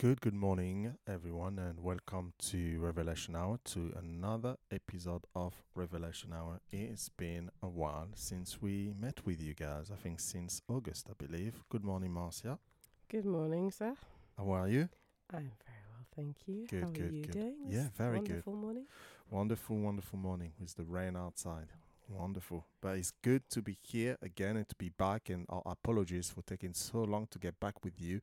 Good, good morning, everyone, and welcome to Revelation Hour, to another episode of Revelation Hour. It's been a while since we met with you guys. I think since August, I believe. Good morning, Marcia. Good morning, sir. How are you? I'm very well, thank you. Good, How good, are you good. doing? Yeah, very good. wonderful morning. Wonderful, wonderful morning with the rain outside. Wonderful. But it's good to be here again and to be back. And our apologies for taking so long to get back with you.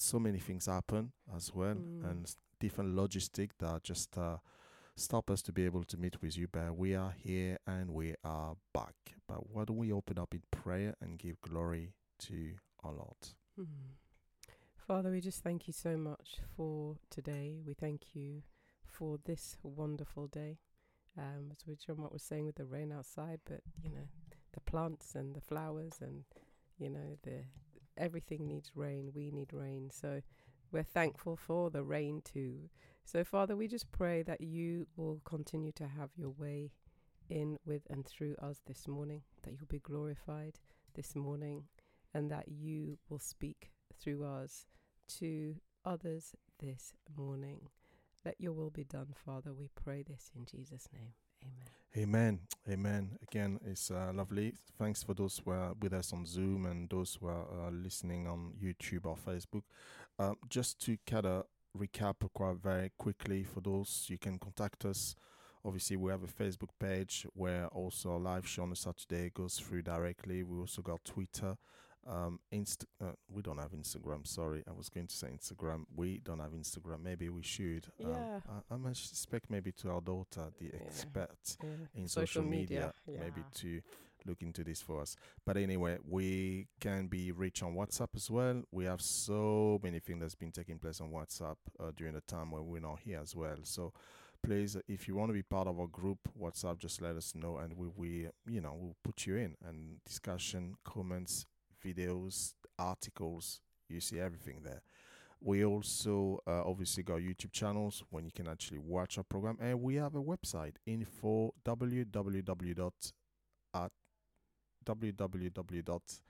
So many things happen as well, Mm. and different logistic that just uh, stop us to be able to meet with you. But we are here and we are back. But why don't we open up in prayer and give glory to our Lord? Hmm. Father, we just thank you so much for today. We thank you for this wonderful day. Um, as we John what was saying with the rain outside, but you know, the plants and the flowers and you know, the everything needs rain. We need rain. So we're thankful for the rain too. So Father, we just pray that you will continue to have your way in with and through us this morning, that you'll be glorified this morning and that you will speak through us to others this morning. Let your will be done, Father. We pray this in Jesus' name. Amen. Amen. Again, it's uh, lovely. Thanks for those who are with us on Zoom and those who are uh, listening on YouTube or Facebook. Um, just to kind of recap quite very quickly for those, you can contact us. Obviously, we have a Facebook page where also a live show on a Saturday goes through directly. We also got Twitter. Um, Inst- uh, we don't have Instagram. Sorry, I was going to say Instagram. We don't have Instagram. Maybe we should. Yeah. Um, I, I might expect maybe to our daughter, the expert Yeah. in social, media, maybe yeah. to look into this for us. But anyway, we can be reached on WhatsApp as well. We have so many things that's been taking place on WhatsApp uh, during the time when we're not here as well. So please, if you want to be part of our group WhatsApp, just let us know, and we we you know we'll put you in and discussion, comments, videos, articles. You see everything there. We also uh, obviously got YouTube channels when you can actually watch our program, and we have a website info www at www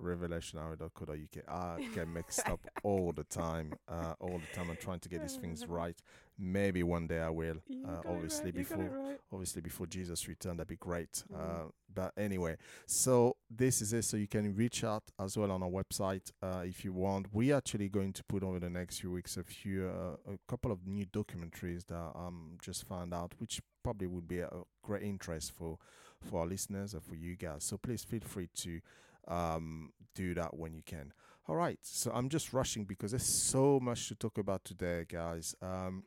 revelationhour.co.uk. I get mixed up all the time. Uh, all the time. I'm trying to get these things right. Maybe one day I will. Uh, obviously right, before right. obviously before Jesus returned, that'd be great. Mm. Uh, but anyway, so this is it. So you can reach out as well on our website uh, if you want. We are actually going to put over the next few weeks a few, uh, a couple of new documentaries that um just found out, which probably would be a great interest for for our listeners and for you guys. So please feel free to um do that when you can. All right. So I'm just rushing because there's so much to talk about today, guys. Um,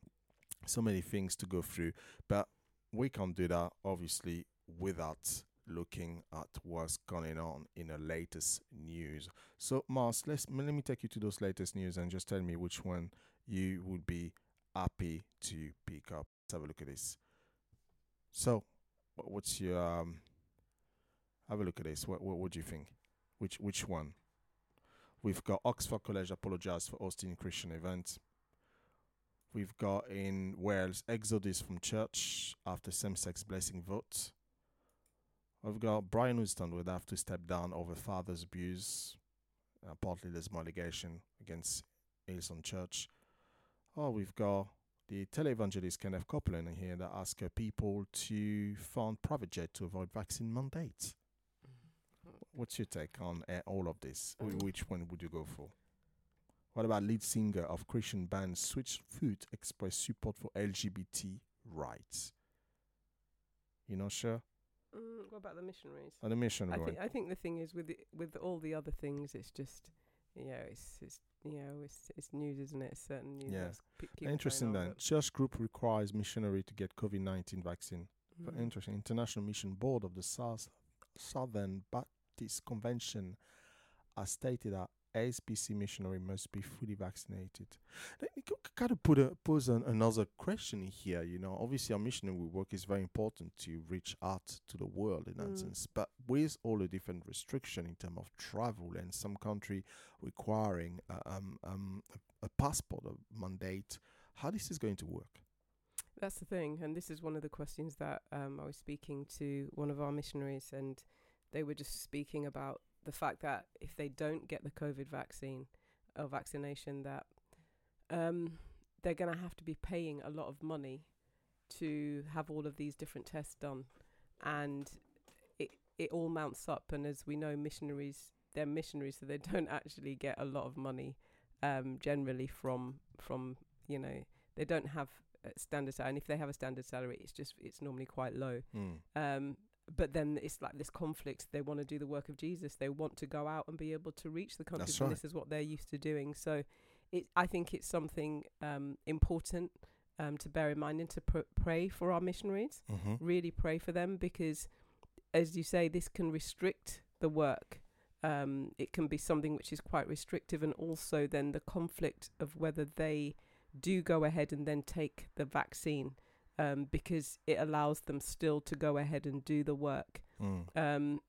so many things to go through, but we can't do that obviously without looking at what's going on in the latest news. So Mars, let's let me take you to those latest news and just tell me which one you would be happy to pick up. Let's have a look at this. So, what's your um? Have a look at this. What what, what do you think? Which which one? We've got Oxford College apologized for hosting Christian event. We've got in Wales exodus from church after same-sex blessing vote. We've got Brian Houston would have to step down over father's abuse. Uh, partly there's more allegation against Hillsong Church. Oh, we've got the televangelist Kenneth Copeland in here that asks people to fund private jet to avoid vaccine mandates. What's your take on uh, all of this? Wh- Um, Which one would you go for? What about lead singer of Christian band Switchfoot express support for LGBT rights? You not sure? Mm, what about the missionaries? On the mission, I think I think the thing is with the, with all the other things, it's just you know, it's it's you know, it's it's news, isn't it? It's certain news. Yeah. that's pe- keep Interesting going on, then. Church group requires missionary to get COVID 19 vaccine. Mm. Interesting. International Mission Board of the South, Southern Baptist Convention has stated that ASPC missionary must be fully vaccinated. Let me kind of put a pose an, another question here. You know, obviously our missionary work is very important to reach out to the world in that Mm. sense. But with all the different restriction in terms of travel and some country requiring uh, um, um, a, a passport, a mandate, how this is going to work? That's the thing, and this is one of the questions that um, I was speaking to one of our missionaries, and they were just speaking about the fact that if they don't get the COVID vaccine or vaccination, that um, they're going to have to be paying a lot of money to have all of these different tests done, and it it all mounts up. And as we know, missionaries they're missionaries, so they don't actually get a lot of money um, generally from from you know they don't have a standard salary. And if they have a standard salary, it's just it's normally quite low. Mm. Um, but then it's like this conflict. They want to do the work of Jesus. They want to go out and be able to reach the countries, That's and right. this is what they're used to doing. So, it I think it's something um, important um, to bear in mind and to pr- pray for our missionaries. Mm-hmm. Really pray for them because, as you say, this can restrict the work. Um, it can be something which is quite restrictive, and also then the conflict of whether they do go ahead and then take the vaccine um, because it allows them still to go ahead and do the work Mm. um,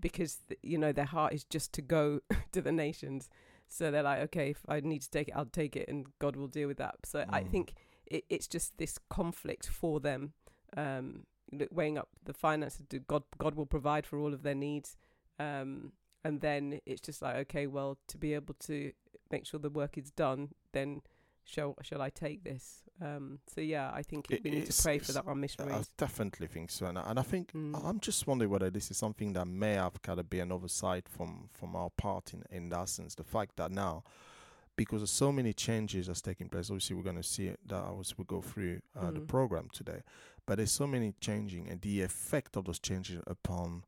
because th- you know their heart is just to go to the nations. So they're like, okay, if I need to take it, I'll take it, and God will deal with that. So I Mm. think it, it's just this conflict for them, um, weighing up the finances. Do God, God will provide for all of their needs, um, and then it's just like, okay, well, to be able to make sure the work is done, then shall shall I take this? Um, so yeah, I think It- we need to pray for that our I definitely think so, and I, and I think Mm. I'm just wondering whether this is something that may have kind of been an oversight from from our part in in that sense. The fact that now, because of so many changes that's taking place, obviously we're going to see that as we go through uh, the Mm. program today. But there's so many changing, and the effect of those changes upon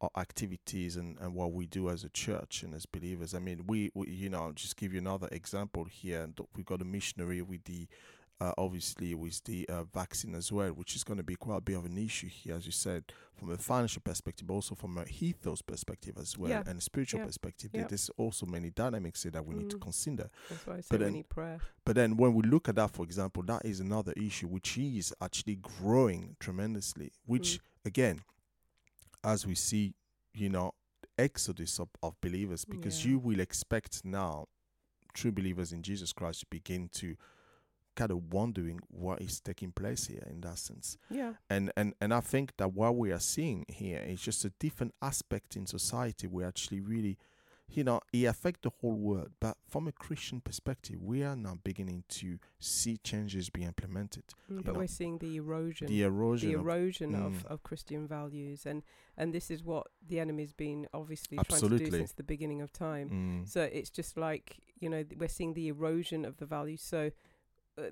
our activities and, and what we do as a church and as believers. I mean, we, we you know, I'll just give you another example here. We've got a missionary with the uh, obviously with the uh, vaccine as well, which is going to be quite a bit of an issue here, as you said, from a financial perspective, but also from a ethos perspective as well, Yeah. and a spiritual Yeah. perspective. Yeah. There's also many dynamics here that we need to Mm. consider. That's why I say but then- prayer. But then when we look at that, for example, that is another issue which is actually growing tremendously, which Mm. again, as we see, you know, exodus of, of believers, because you will expect now true believers in Jesus Christ to begin to kind of wondering what is taking place here in that sense. Yeah. And and and I think that what we are seeing here is just a different aspect in society where actually really you know, it affects the whole world. But from a Christian perspective, we are now beginning to see changes being implemented. Mm, but know, we're seeing the erosion. The erosion. the of- erosion of, Mm. of Christian values and and this is what the enemy's been obviously trying to do Absolutely. since the beginning of time. Mm, So it's just like you know th- we're seeing the erosion of the values. So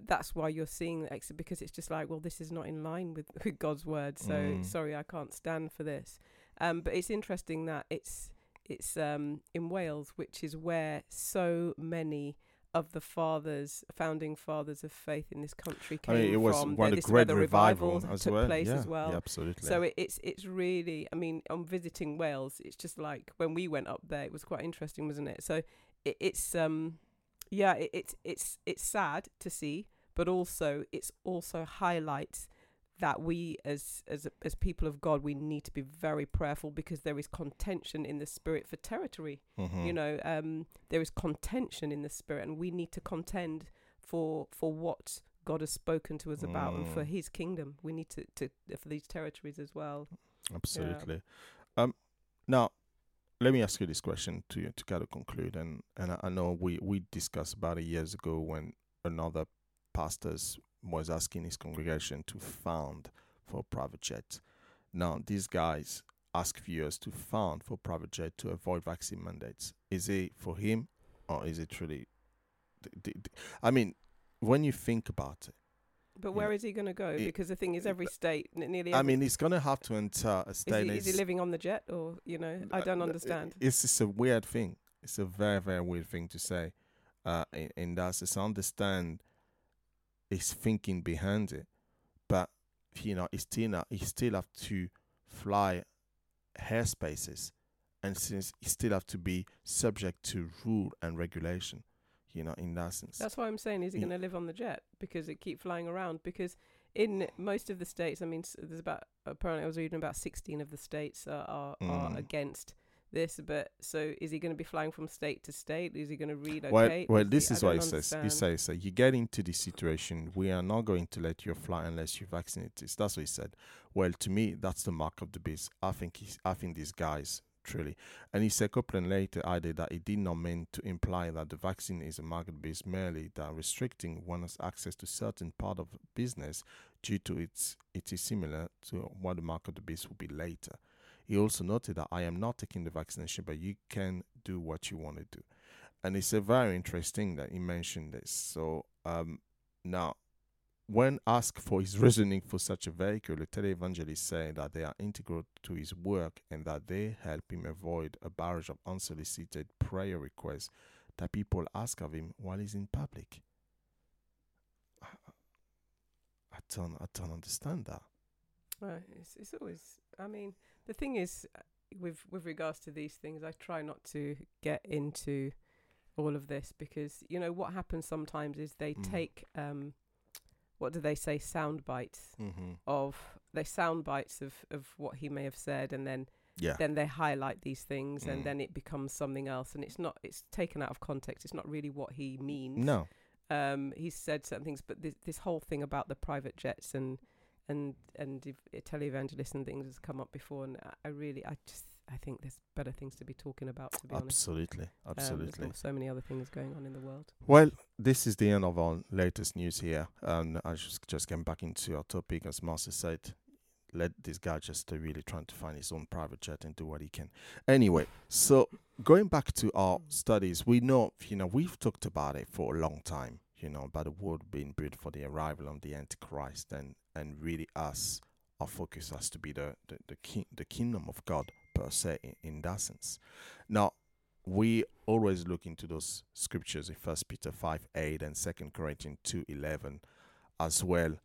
that's why you're seeing the exit because it's just like well this is not in line with, with God's word. So Mm. sorry I can't stand for this. Um, but it's interesting that it's it's um, in Wales, which is where so many of the fathers, founding fathers of faith in this country I came mean, it was from. one of the this great the revival revival as took well. place yeah, as well. Yeah, absolutely. So it, it's it's really, I mean, on visiting Wales, it's just like when we went up there, it was quite interesting, wasn't it? So it, it's um, yeah, it, it's it's it's sad to see, but also it's also highlights that we as as as people of God, we need to be very prayerful because there is contention in the spirit for territory. Mhm. You know, um, there is contention in the spirit, and we need to contend for for what God has spoken to us about and for Mm. His kingdom. We need to to for these territories as well. Absolutely. Um, now, let me ask you this question to to kind of conclude. And and I, I know we we discussed about it years ago when another pastors was asking his congregation to fund for a private jet. Now, these guys ask viewers to fund for private jet to avoid vaccine mandates. Is it for him, or is it really? I mean, when you think about it, But where is he going to go? Because the thing is, every state, nearly. I mean, he's gonna have to enter a is state. he, that is he living on the jet, or you know, I Uh, don't uh, understand. It's just a weird thing. It's a very, very weird thing to say. Uh, in, in that sense, understand his thinking behind it, but you know, he still not, he still have to fly airspaces, and since he still have to be subject to rule and regulation. You know, in that sense. That's why I'm saying, is he Yeah. going to live on the jet because it keep flying around? Because in most of the states, I mean, there's about apparently I was reading about 16 of the states are are, are Mm. against this. But so is he going to be flying from state to state? Is he going to relocate? Well, well, Is this he- is what he says. He says, so you get into this situation, we are not going to let you fly unless you vaccinate. This. That's what he said. Well, to me, that's the mark of the beast. I think he's, I think these guys truly. And he said Copeland later added that he did not mean to imply that the vaccine is a market based merely that restricting one's access to certain part of business due to its it is similar to what the market beast will be later. He also noted that I am not taking the vaccination, but you can do what you want to do. And it's a very interesting that he mentioned this. So um, now when asked for his reasoning for such a vehicle, the televangelist said that they are integral to his work and that they help him avoid a barrage of unsolicited prayer requests that people ask of him while he's in public. I, I don't, I don't understand that. Right, it's, it's always. I mean, the thing is, uh, with with regards to these things, I try not to get into all of this because you know what happens sometimes is they Mm. take um, what do they say, sound bites Mm-hmm. of they sound bites of of what he may have said, and then Yeah. then they highlight these things, Mm. and then it becomes something else, and it's not. It's taken out of context. It's not really what he means. No. um, he's said certain things, but this this whole thing about the private jets and and and ev- televangelists and things has come up before, and I really, I just, I think there's better things to be talking about. To be honest, Absolutely. Um, Absolutely. got so many other things going on in the world. Well, this is the end of our latest news here. And I just just getting back into our topic, as Marcia said. Let this guy just uh, really trying to find his own private jet and do what he can. Anyway, so going back to our studies, we know, you know, we've talked about it for a long time, you know, about the world being built for the arrival of the Antichrist, and and really us, our focus has to be the the the, ki- the kingdom of God per se in, in that sense. Now, we always look into those scriptures in First Peter five eight and Second Corinthians two eleven, as well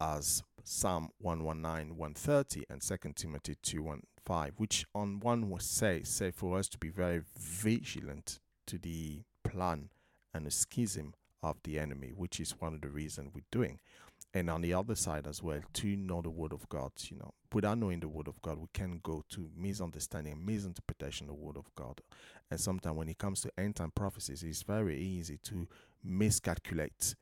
as Psalm 119, 130, and 2 Timothy 2, 1, 5, which on one would say, say for us to be very vigilant to the plan and the schism of the enemy, which is one of the reasons we're doing. And on the other side as well, to know the word of God, you know, without knowing the word of God, we can go to misunderstanding and misinterpretation of the word of God. And sometimes when it comes to end time prophecies, it's very easy to miscalculate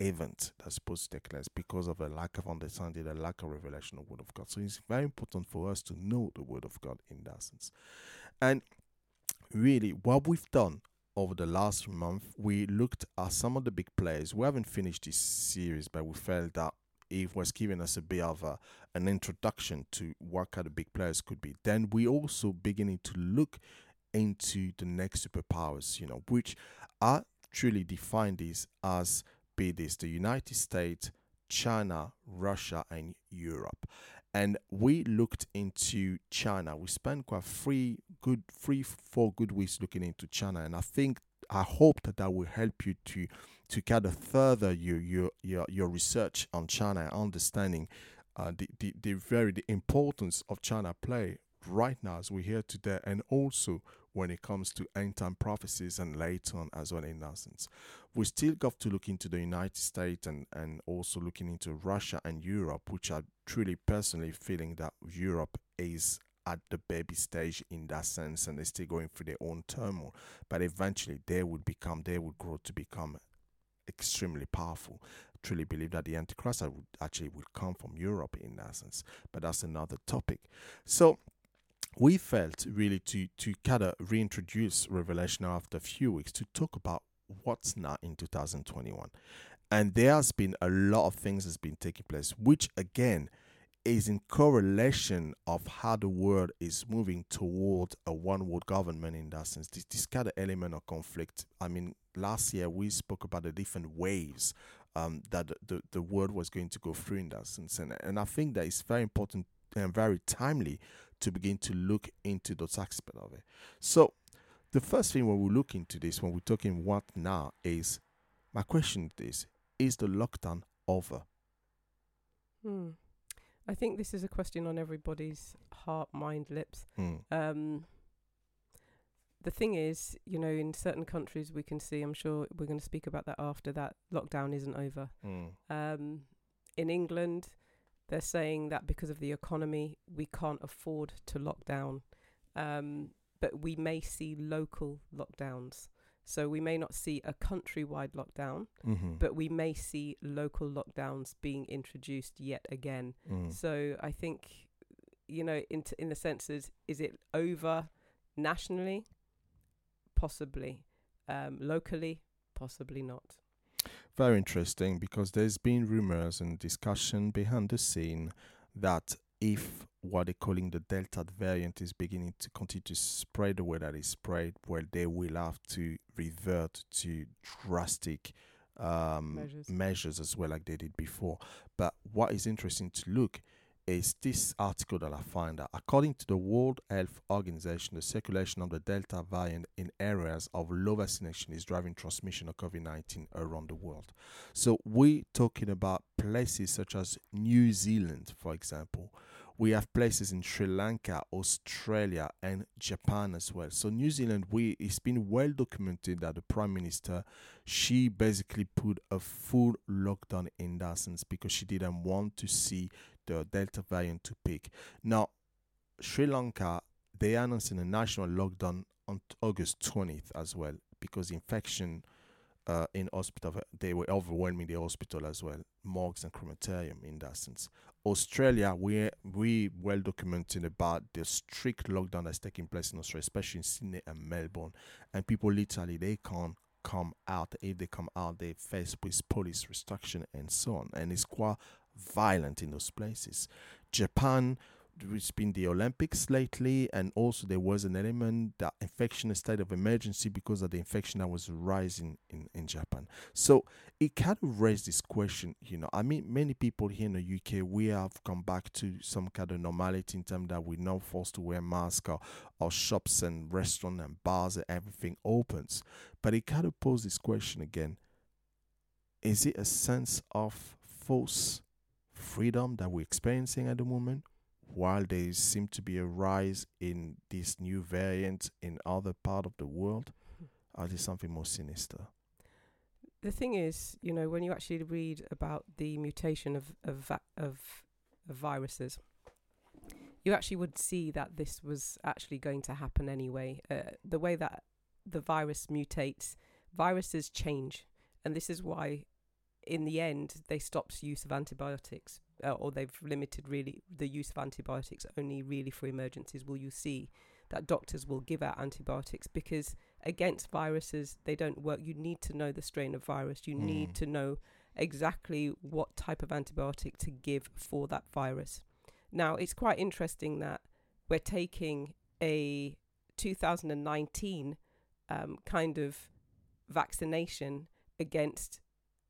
event that's supposed to take place because of a lack of understanding, a lack of revelation of the Word of God. So it's very important for us to know the Word of God in that sense. And really, what we've done over the last month, we looked at some of the big players. We haven't finished this series, but we felt that it was giving us a bit of a, an introduction to what kind of big players could be. Then we also beginning to look into the next superpowers, you know, which I truly define these as be this the United States, China, Russia, and Europe. And we looked into China. We spent quite three good, three, four good weeks looking into China, and I think I hope that that will help you to to kind of further your your your, your research on China and understanding uh, the, the the very the importance of China play right now as we hear today, and also when it comes to end time prophecies and later on as well in sense. We still got to look into the United States and, and also looking into Russia and Europe, which are truly personally feeling that Europe is at the baby stage in that sense and they're still going through their own turmoil. But eventually they would become they would grow to become extremely powerful. Truly believe that the Antichrist uh, would actually will come from Europe in sense. But that's another topic. So we felt really to to kind of reintroduce Revelation after a few weeks to talk about what's now in 2021 and there has been a lot of things that's been taking place which again is in correlation of how the world is moving toward a one world government in that sense. This, this kind of element of conflict. I mean last year we spoke about the different waves um, that the, the, world was going to go through in that sense. And, and i think that it's very important and very timely to begin to look into those aspects of it so the first thing when we look into this, when we're talking what now, is my question is is the lockdown over? Hmm. I think this is a question on everybody's heart, mind, lips. Mm. Um, the thing is, you know, in certain countries we can see, I'm sure we're going to speak about that after that lockdown isn't over. Mm. Um, in England, they're saying that because of the economy, we can't afford to lock down. Um, but we may see local lockdowns. So we may not see a countrywide lockdown, Mm-hmm. but we may see local lockdowns being introduced yet again. mm. So I think, you know, in t- in the sense is is it over? nationally, possibly. Um, locally, possibly not. Very interesting because there's been rumors and discussion behind the scene that if what they're calling the Delta variant is beginning to continue to spread the way that it spread, well, they will have to revert to drastic um, Measures. measures as well, like they did before. But what is interesting to look is this article that I find that according to the World Health Organization, the circulation of the Delta variant in areas of low vaccination is driving transmission of COVID 19 around the world. So we're talking about places such as New Zealand, for example. We have places in Sri Lanka, Australia, and Japan as well. So New Zealand, we it's been well documented that the Prime Minister she basically put a full lockdown in that sense because she didn't want to see the Delta variant to peak. Now, Sri Lanka, they announced a national lockdown on August 20th as well because infection uh, in hospital, they were overwhelming the hospital as well, morgues and crematorium in that sense. Australia, we we well documented about the strict lockdown that's taking place in Australia, especially in Sydney and Melbourne, and people literally they can't come out. If they come out, they face with police restriction and so on, and it's quite violent in those places. Japan, it's been the Olympics lately, and also there was an element that infection, a state of emergency because of the infection that was rising in, in Japan. So it kind of raised this question, you know. I mean, many people here in the UK, we have come back to some kind of normality in terms that we're now forced to wear masks, or, or shops and restaurants and bars and everything opens. But it kind of posed this question again is it a sense of false freedom that we're experiencing at the moment? while there seem to be a rise in this new variant in other part of the world, or is it something more sinister? The thing is, you know, when you actually read about the mutation of of of, of viruses, you actually would see that this was actually going to happen anyway. Uh, the way that the virus mutates, viruses change, and this is why, in the end, they stopped use of antibiotics, uh, or they've limited really the use of antibiotics only really for emergencies. Will you see that doctors will give out antibiotics because against viruses they don't work. You need to know the strain of virus. You need Mm. to know exactly what type of antibiotic to give for that virus. Now, it's quite interesting that we're taking a 2019 um, kind of vaccination against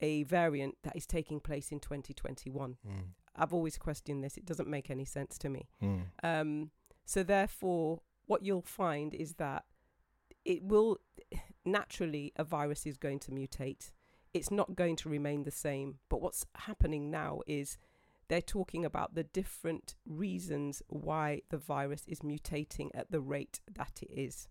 a variant that is taking place in 2021. Mm. I've always questioned this. It doesn't make any sense to me. Mm. Um, so therefore, what you'll find is that it will naturally a virus is going to mutate. It's not going to remain the same. But what's happening now is they're talking about the different reasons why the virus is mutating at the rate that it is.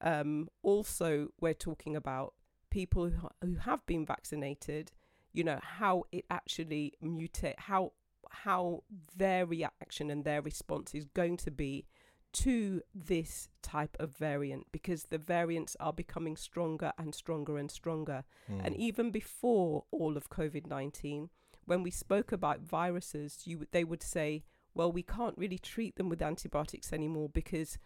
Um, also, we're talking about people who, who have been vaccinated. You know how it actually mutate, how how their reaction and their response is going to be to this type of variant because the variants are becoming stronger and stronger and stronger. Mm. And even before all of COVID 19, when we spoke about viruses, you they would say, well, we can't really treat them with antibiotics anymore because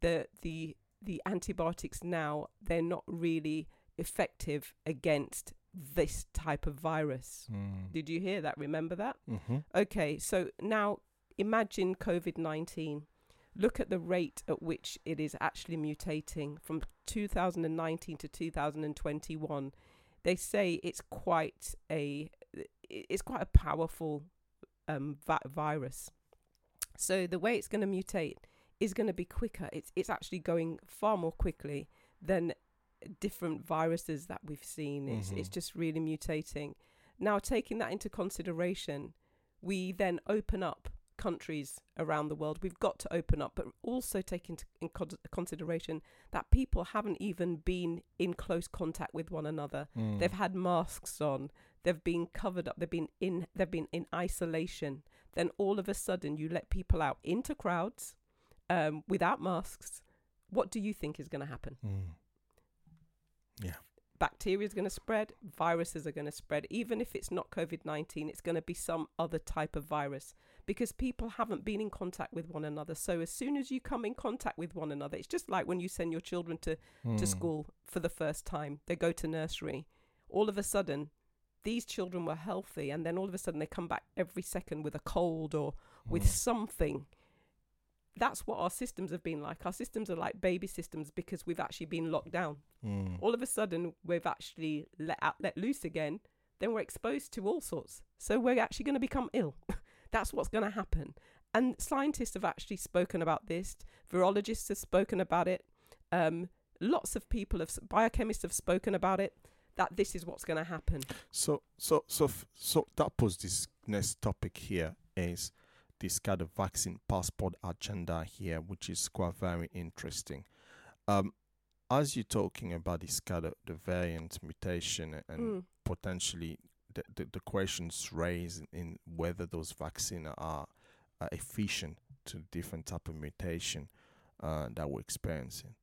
the the the antibiotics now they're not really effective against this type of virus. Mm. Did you hear that? Remember that? Mm-hmm. Okay, so now imagine COVID 19. Look at the rate at which it is actually mutating from 2019 to 2021. They say it's quite a it's quite a powerful um, va- virus. So the way it's going to mutate is going to be quicker. It's it's actually going far more quickly than different viruses that we've seen. It's it's Mhm. just really mutating. Now, taking that into consideration, we then open up countries around the world. We've got to open up, but also take into in consideration that people haven't even been in close contact with one another. Mm. They've had masks on. They've been covered up. They've been in. They've been in isolation. Then all of a sudden, you let people out into crowds um, without masks. What do you think is going to happen? Mm. Yeah. bacteria is going to spread, viruses are going to spread. Even if it's not COVID 19, it's going to be some other type of virus because people haven't been in contact with one another. So as soon as you come in contact with one another, it's just like when you send your children to, Hmm. to school for the first time, they go to nursery. All of a sudden, these children were healthy, and then all of a sudden they come back every second with a cold or with Mm. something. That's what our systems have been like. Our systems are like baby systems because we've actually been locked down. Mm. All of a sudden, we've actually let out, let loose again. Then we're exposed to all sorts. So we're actually going to become ill. That's what's going to happen. And scientists have actually spoken about this. Virologists have spoken about it. Um, lots of people have, biochemists have spoken about it. That this is what's going to happen. So, so, so, f- so that poses this next topic here is this kind of vaccine passport agenda here, which is quite very interesting. Um, as you're talking about this kind of the variant mutation and Mm. potentially the, the, the questions raised in whether those vaccines are uh, efficient to different type of mutation uh, that we're experiencing.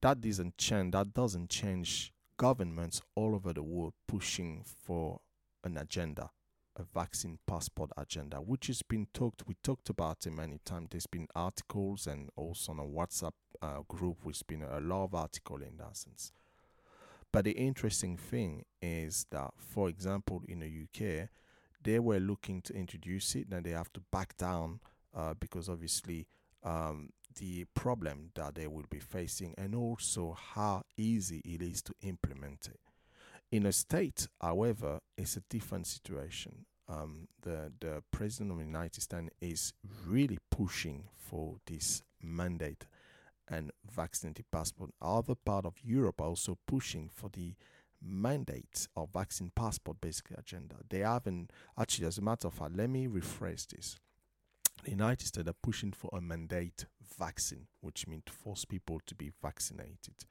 That doesn't change. That doesn't change governments all over the world pushing for an agenda, a vaccine passport agenda, which has been talked. We talked about it many times. There's been articles and also on a WhatsApp uh, group, has been a lot of article in that sense. But the interesting thing is that, for example, in the UK, they were looking to introduce it, then they have to back down uh, because obviously um, the problem that they will be facing and also how easy it is to implement it. In a state, however, it's a different situation. Um, the the president of the United States is really pushing for this mandate and vaccinated passport. Other part of Europe are also pushing for the mandate of vaccine passport basically agenda. They haven't actually as a matter of fact, let me rephrase this. The United States are pushing for a mandate vaccine, which means to force people to be vaccinated.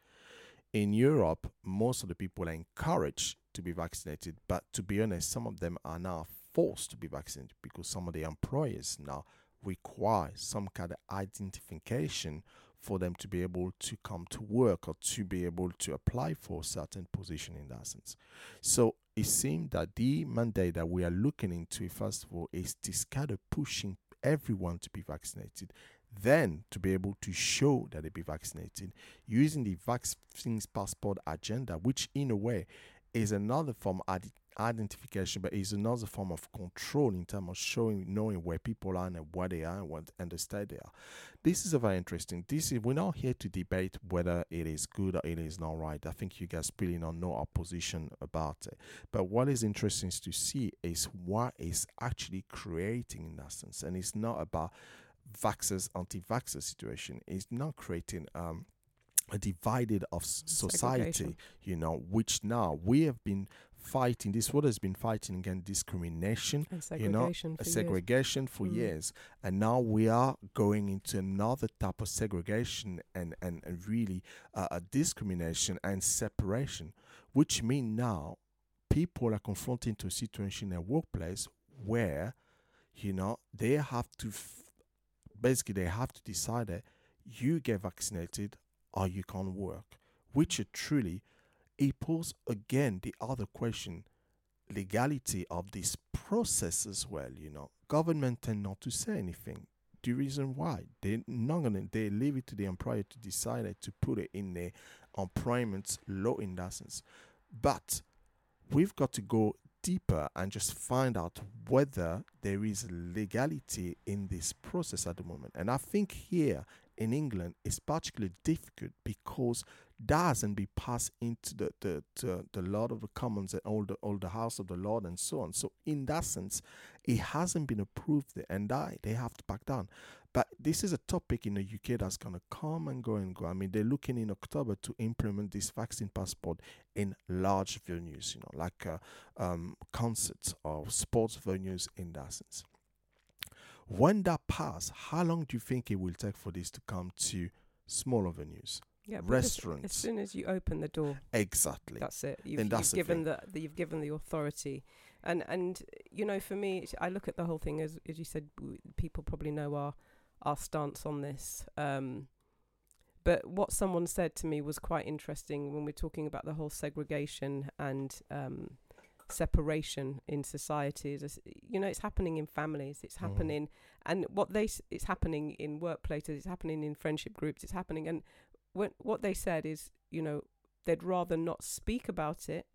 In Europe, most of the people are encouraged to be vaccinated, but to be honest, some of them are now forced to be vaccinated because some of the employers now require some kind of identification for them to be able to come to work or to be able to apply for a certain position in that sense. So it seems that the mandate that we are looking into, first of all, is this kind of pushing everyone to be vaccinated, then to be able to show that they be vaccinated using the vaccines passport agenda, which in a way is another form of ide- identification, but is another form of control in terms of showing, knowing where people are and where they are and what and the state they are. This is a very interesting. This is we're not here to debate whether it is good or it is not right. I think you guys really don't know about it. But what is interesting to see is what is actually creating in that sense, and it's not about vaxxers anti-vaxxer situation. is not creating um a divided of society, you know, which now we have been fighting. This world has been fighting against discrimination you know, segregation. for years. for Mm. years and now we are going into another type of segregation and and, and really uh, a discrimination and separation which mean now people are confronted to a situation in a workplace where you know they have to f- basically they have to decide that you get vaccinated or you can't work which truly it poses again the other question legality of this process as well you know. Government tend not to say anything. The reason why they not gonna they leave it to the employer to decide to put it in the employment law in that sense. But we've got to go deeper and just find out whether there is legality in this process at the moment and i think here in england it's particularly difficult because that hasn't been passed into the the, the, the Lord of the Commons and all the all the House of the Lord and so on. So in that sense, it hasn't been approved and that they have to back down. But this is a topic in the UK that's gonna come and go and go. I mean, they're looking in October to implement this vaccine passport in large venues, you know, like uh, um, concerts or sports venues in that sense. When that pass, how long do you think it will take for this to come to smaller venues? Yeah, as- restaurants. As soon as you open the door, Exactly. that's it. You've, Then that's you've given the, the you've given the authority, and and you know, for me, I look at the whole thing as as you said. People probably know our our stance on this. Um, But what someone said to me was quite interesting when we're talking about the whole segregation and um, separation in societies. You know, it's happening in families. It's Mm. happening, and what they s- it's happening in workplaces. It's happening in friendship groups. It's happening, and when what they said is, you know, they'd rather not speak about it,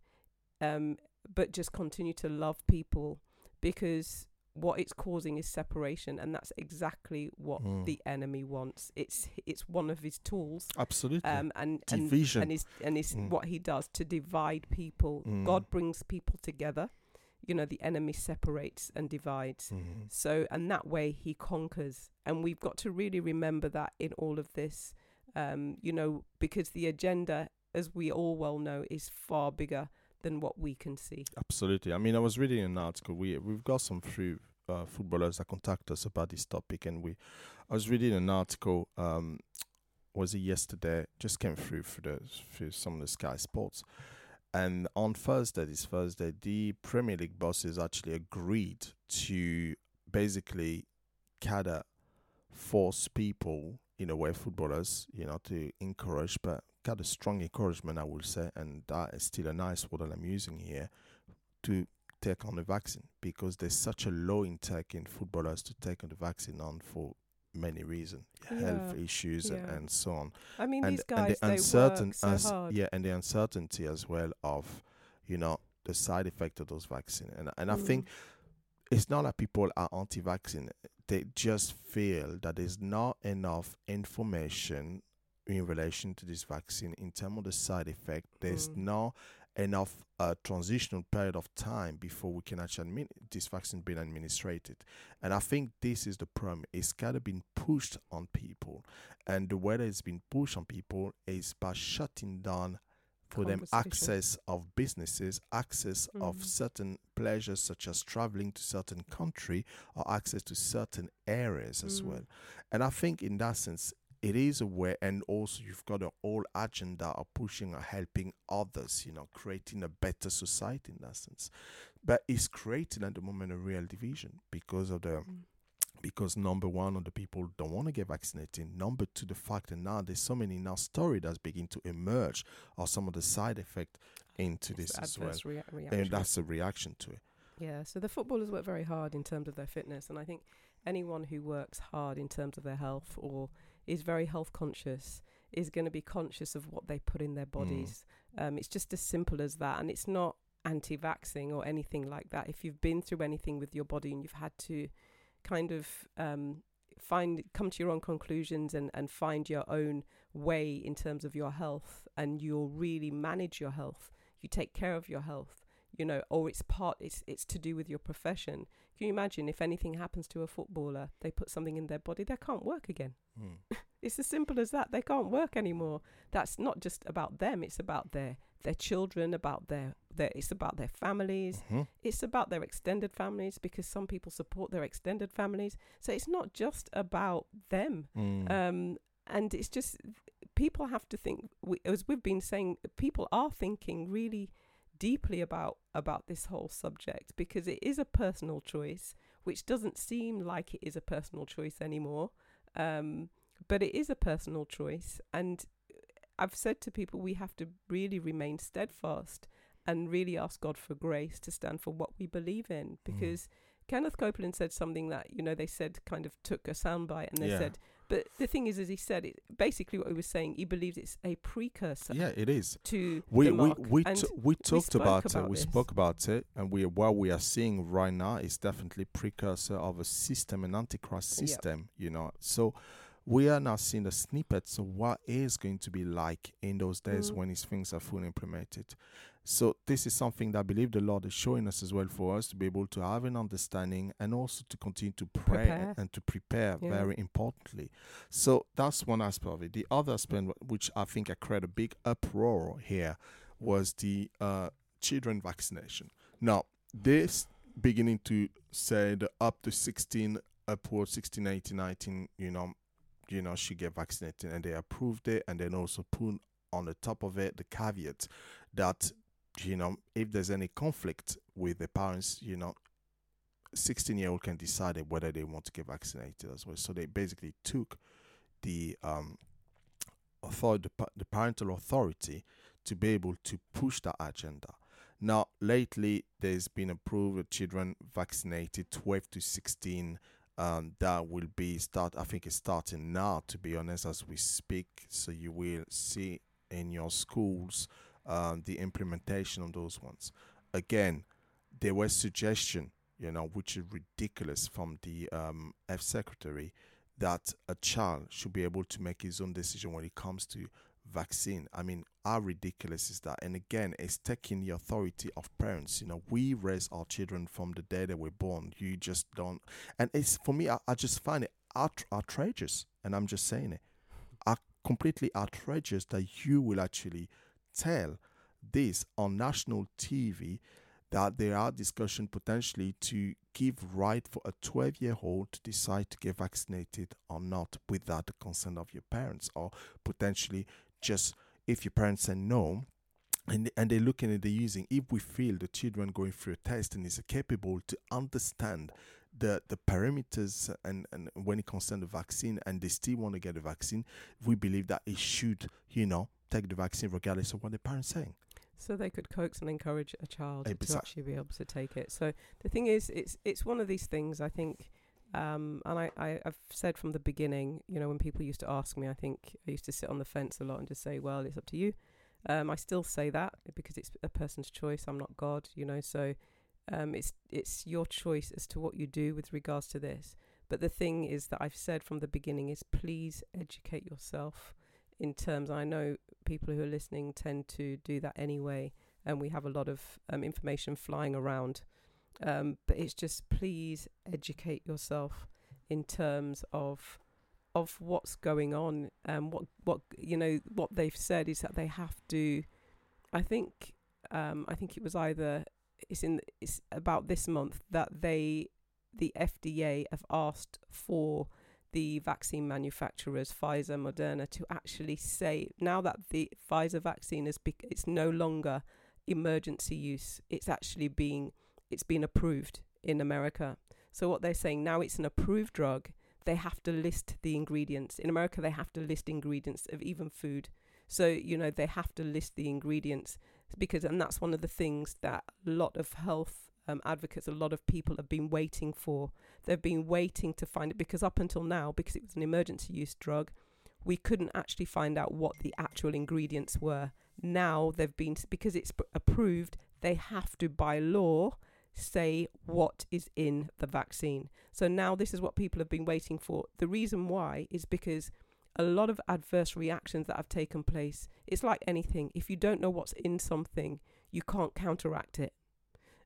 um, but just continue to love people because what it's causing is separation, and that's exactly what Mm. the enemy wants. It's it's one of his tools, Absolutely. um, and and Division. and is and is Mm. what he does to divide people. Mm. God brings people together. You know, the enemy separates and divides. Mhm. So, and that way he conquers. And we've got to really remember that in all of this, um, you know, because the agenda, as we all well know, is far bigger than what we can see. Absolutely. I mean, I was reading an article. We we've got some few uh, footballers that contact us about this topic, and we. I was reading an article. Um, was it yesterday? Just came through for the for some of the Sky Sports, and on Thursday, this Thursday, the Premier League bosses actually agreed to basically of force people in a way footballers you know to encourage but got a strong encouragement i will say and that is still a nice word that i'm using here to take on the vaccine because there's such a low intake in footballers to take on the vaccine on for many reasons health issues and, yeah. and so on I mean, and, these and guys, the they uncertain work so hard. yeah and the uncertainty as well of you know the side effect of those vaccines and and i think Mm. it's not that people are anti-vaccine they just feel that there's not enough information in relation to this vaccine in terms of the side effect there's Mm. not enough uh, transitional period of time before we can actually admit this vaccine being administered and i think this is the problem it's kind of been pushed on people and the way that it's been pushed on people is by shutting down for them access of businesses, access of Mm. certain pleasures such as traveling to certain country or access to certain areas as Mm. well. And I think in that sense it is a way and also you've got a whole agenda of pushing or helping others, you know, creating a better society in that sense. But it's creating at the moment a real division because of the Mm. because number one, of the people don't want to get vaccinated. Number two, the fact that now there's so many now story that's beginning to emerge or some of the side effect into It's this as well. rea- that's a reaction to it. Yeah, so the footballers work very hard in terms of their fitness, and I think anyone who works hard in terms of their health or is very health conscious is going to be conscious of what they put in their bodies. Um, it's just as simple as that, and it's not anti-vaxing or anything like that. If you've been through anything with your body and you've had to kind of um, find come to your own conclusions and and find your own way in terms of your health, and you'll really manage your health. You take care of your health you know, or it's part, it's it's to do with your profession. Can you imagine if anything happens to a footballer, they put something in their body, they can't work again. Mm. It's as simple as that. They can't work anymore. That's not just about them. It's about their their children, about their their. It's about their families. Mhm. It's about their extended families because some people support their extended families. So it's not just about them. Mm. Um, and it's just people have to think. We, as we've been saying, people are thinking really deeply about about this whole subject because it is a personal choice, which doesn't seem like it is a personal choice anymore. Um, but it is a personal choice, and I've said to people we have to really remain steadfast and really ask God for grace to stand for what we believe in because. Kenneth Copeland said something that you know they said kind of took a soundbite and they Yeah. said but the thing is, as he said, it, basically what he was saying, he believes it's a precursor yeah, it is. to We the we we, t- we talked spoke about, it. about We this. spoke about it, and we what we are seeing right now is definitely precursor of a system, an antichrist Yep. system. You know, so we are now seeing the snippets of what is going to be like in those days Mm. when these things are fully implemented. So this is something that I believe the Lord is showing us as well for us to be able to have an understanding and also to continue to pray Prepare. and to prepare Yeah. very importantly. So that's one aspect of it. The other aspect, which I think I created a big uproar here, was the uh, children vaccination. Now, this beginning to say that up to 16, upward 16, 18, 19, you know, you know, should get vaccinated, and they approved it, and then also put on the top of it the caveat that, you know, if there's any conflict with the parents, you know, 16 year old can decide whether they want to get vaccinated as well. So they basically took the um authority, the, parental authority, to be able to push that agenda. Now, lately, there's been approved children vaccinated 12 to 16. Um, that will be start. I think it's starting now, to be honest, as we speak. So you will see in your schools um, the implementation of those ones. Again, there was suggestion, you know, which is ridiculous from the um, F secretary, that a child should be able to make his own decision when it comes to vaccine. I mean, how ridiculous is that? And again, it's taking the authority of parents. You know, we raise our children from the day they were born. You just don't. And it's for me, I, I just find it out, outrageous. And I'm just saying it. Completely outrageous that you will actually tell this on national TV that there are discussion potentially to give right for a 12 year old to decide to get vaccinated or not without the consent of your parents or potentially just if your parents say no and and they're looking at the using if we feel the children going through a test and is capable to understand the the parameters and, and when it concerns the vaccine and they still want to get the vaccine we believe that it should you know take the vaccine regardless of what the parents saying so they could coax and encourage a child to actually be able to take it. So the thing is, it's it's one of these things. I think, um, and I, I I've said from the beginning. You know, when people used to ask me, I think I used to sit on the fence a lot and just say, "Well, it's up to you." Um, I still say that because it's a person's choice. I'm not God, you know. So um, it's it's your choice as to what you do with regards to this. But the thing is that I've said from the beginning is please educate yourself in terms. I know people who are listening tend to do that anyway, and we have a lot of um, information flying around. Um, but it's just please educate yourself in terms of of what's going on and what what you know what they've said is that they have to. I think um, I think it was either it's in it's about this month that they the FDA have asked for the vaccine manufacturers, Pfizer, Moderna, to actually say now that the Pfizer vaccine is it's no longer emergency use. It's actually being it's been approved in America. So what they're saying now it's an approved drug. They have to list the ingredients. In America, they have to list ingredients of even food. So you know they have to list the ingredients because, and that's one of the things that a lot of health um, advocates, a lot of people have been waiting for. They've been waiting to find it because up until now, because it was an emergency use drug, we couldn't actually find out what the actual ingredients were. Now they've been because it's approved, they have to by law say what is in the vaccine. So now this is what people have been waiting for. The reason why is because a lot of adverse reactions that have taken place. It's like anything. If you don't know what's in something, you can't counteract it.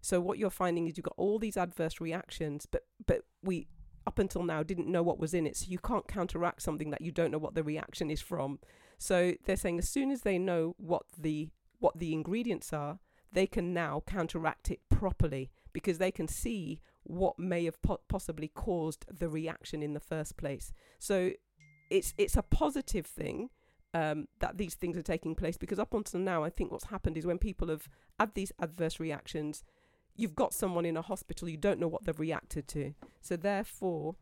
So what you're finding is you've got all these adverse reactions, but but we up until now didn't know what was in it. So you can't counteract something that you don't know what the reaction is from. So they're saying as soon as they know what the what the ingredients are, they can now counteract it properly because they can see what may have po- possibly caused the reaction in the first place. So it's it's a positive thing um, that these things are taking place because up until now, I think what's happened is when people have had these adverse reactions, you've got someone in a hospital you don't know what they've reacted to. So therefore,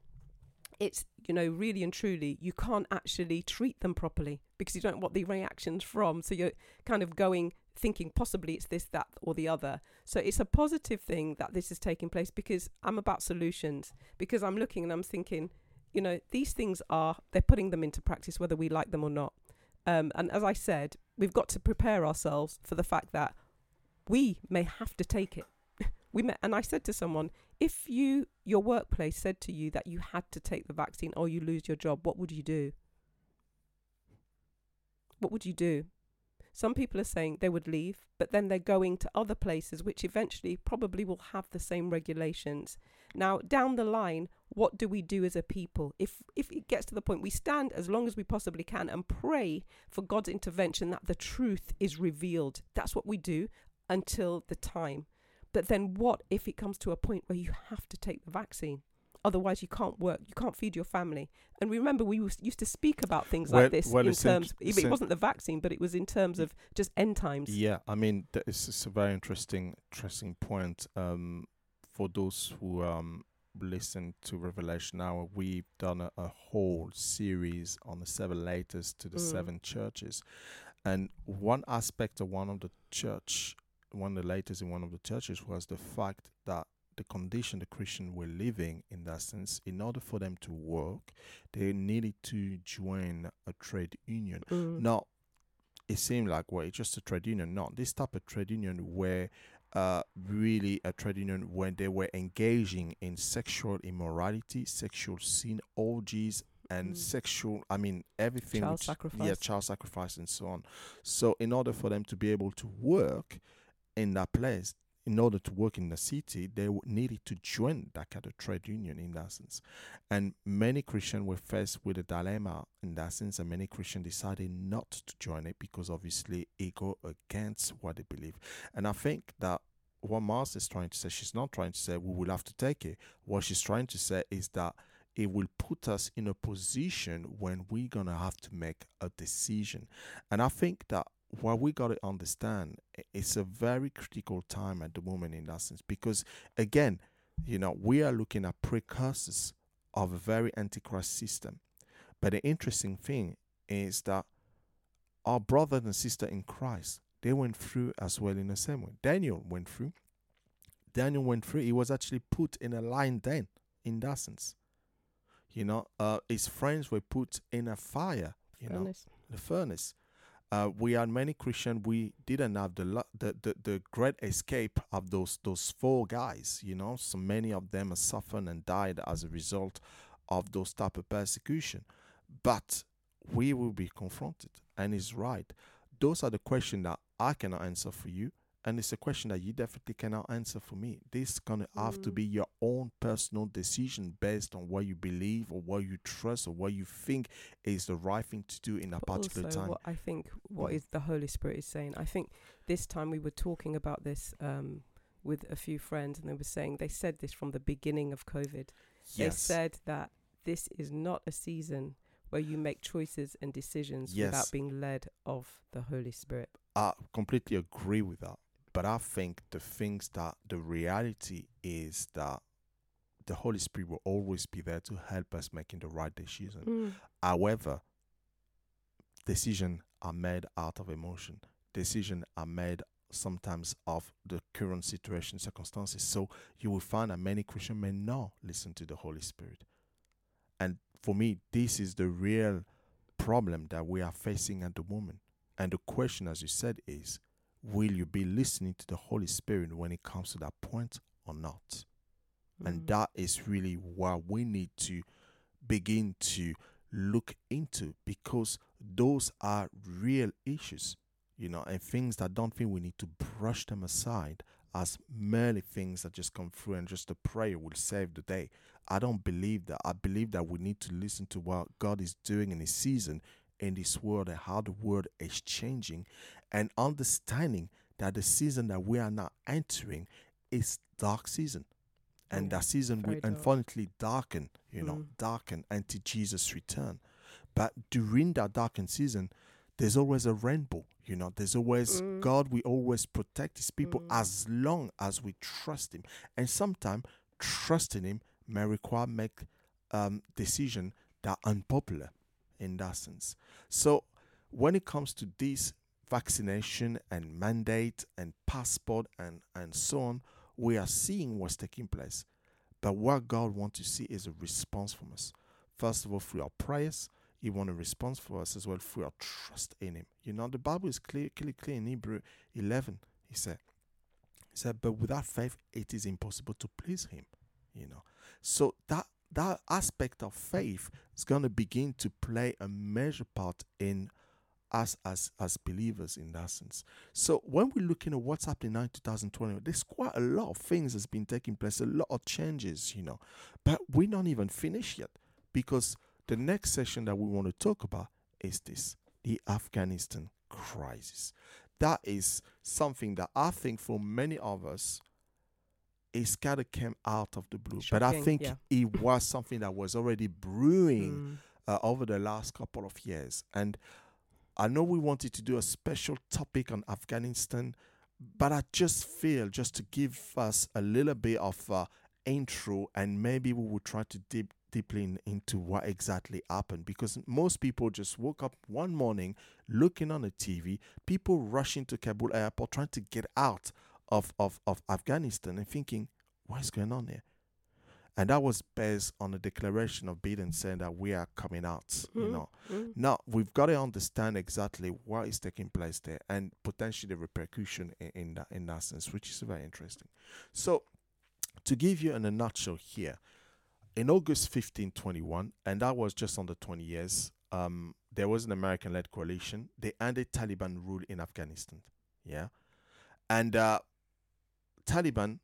it's you know really and truly you can't actually treat them properly because you don't know what the reactions from. So you're kind of going thinking possibly it's this, that, or the other. So it's a positive thing that this is taking place because I'm about solutions because I'm looking and I'm thinking you know these things are they're putting them into practice whether we like them or not um, and as i said we've got to prepare ourselves for the fact that we may have to take it we may, and i said to someone if you your workplace said to you that you had to take the vaccine or you lose your job what would you do? What would you do? Some people are saying they would leave but then they're going to other places which eventually probably will have the same regulations. Now down the line what do we do as a people? If if it gets to the point we stand as long as we possibly can and pray for God's intervention that the truth is revealed that's what we do until the time but then what if it comes to a point where you have to take the vaccine otherwise you can't work you can't feed your family and remember we used to speak about things Well- like this well, in terms if it wasn't the vaccine but it was in terms of just end times Yeah, I mean, that is is a very interesting, interesting point um, for those who um, listened to Revelation Hour, we've done a, a whole series on the seven letters to the Mm. seven churches. And one aspect of one of the church, one of the latest in one of the churches was the fact that the condition the Christian were living in that sense, in order for them to work, they needed to join a trade union. Mm. Now, it seemed like well, it's just a trade union. No, this type of trade union where uh, really a trade union when they were engaging in sexual immorality, sexual sin, orgies, and Mm. sexual. I mean, everything. Child which- Yeah, child sacrifice and so on. So, in order for them to be able to work in that place, in order to work in the city, they needed to join that kind of trade union in that sense. And many Christians were faced with a dilemma in that sense, and many Christians decided not to join it because obviously it go against what they believe. And I think that what Mars is trying to say, she's not trying to say we will have to take it. What she's trying to say is that it will put us in a position when we're gonna have to make a decision. And I think that what we gotta understand it's a very critical time at the moment in that sense because again, you know, we are looking at precursors of a very antichrist system. But the interesting thing is that our brother and sister in Christ, they went through as well in the same way. Daniel went through. Daniel went through. He was actually put in a lion den in that sense. You know, uh, his friends were put in a fire, you know, Furnace. the furnace. Uh, we are many Christian. We didn't have the, the the the great escape of those those four guys. You know, so many of them have suffered and died as a result of those type of persecution. But we will be confronted, and it's right. Those are the questions that I cannot answer for you, and it's a question that you definitely cannot answer for me. This gonna have to Mm. be your own personal decision based on what you believe or what you trust or what you think is the right thing to do in a But particular also time. what I think what Mm. is the Holy Spirit is saying. I think this time we were talking about this um, with a few friends, and they were saying they said this from the beginning of COVID. Yes. They said that this is not a season where you make choices and decisions Yes. without being led of the Holy Spirit. I completely agree with that. But I think the things that the reality is that the Holy Spirit will always be there to help us making the right decision. Mm. However, decisions are made out of emotion. Decisions are made sometimes of the current situation, circumstances. So you will find that many Christians may not listen to the Holy Spirit. And for me, this is the real problem that we are facing at the moment. And the question, as you said, is will you be listening to the Holy Spirit when it comes to that point or not? And Mm. that is really what we need to begin to look into because those are real issues, you know, and things that don't think we need to brush them aside as merely things that just come through and just a prayer will save the day. I don't believe that. I believe that we need to listen to what God is doing in His season in this world and how the world is changing and understanding that the season that we are now entering is dark season and Yeah, that season will dark. unfortunately darken you know Mm. darken until jesus return but during that darkened season there's always a rainbow you know there's always Mm. god will always protect his people Mm. as long as we trust him and sometimes trusting him may require make um decision that unpopular in that sense so when it comes to this vaccination and mandate and passport and and so on we are seeing what's taking place. But what god wants to see is a response from us. First of all through our prayers he wants a response for us as well through our trust in him. You know the bible is clear clearly clear in hebrew 11 he said. He said but without faith it is impossible to please him you know. So that that aspect of faith is going to begin to play a major part in us as as believers in that sense. So when we're looking at what's happening now in 2020, there's quite a lot of things that's been taking place, a lot of changes, you know. But we're not even finished yet because the next session that we want to talk about is this the Afghanistan crisis. That is something that I think for many of us is kind of came out of the blue. but I think yeah. it was something that was already brewing Mm. uh, over the last couple of years. And I know we wanted to do a special topic on Afghanistan, but I just feel just to give us a little bit of uh, intro and maybe we will try to deep deeply in, into what exactly happened because most people just woke up one morning looking on the TV, people rushing to Kabul airport trying to get out of, of, of Afghanistan and thinking, what is going on here? And that was based on the declaration of Biden saying that we are coming out. Mm-hmm. You know, mm-hmm. now we've got to understand exactly what is taking place there and potentially the repercussion in, in that in that sense, which is very interesting. So, to give you in a nutshell here, in August 1521, and that was just under 20 years, um, there was an American led coalition. They ended Taliban rule in Afghanistan. Yeah. And uh, Taliban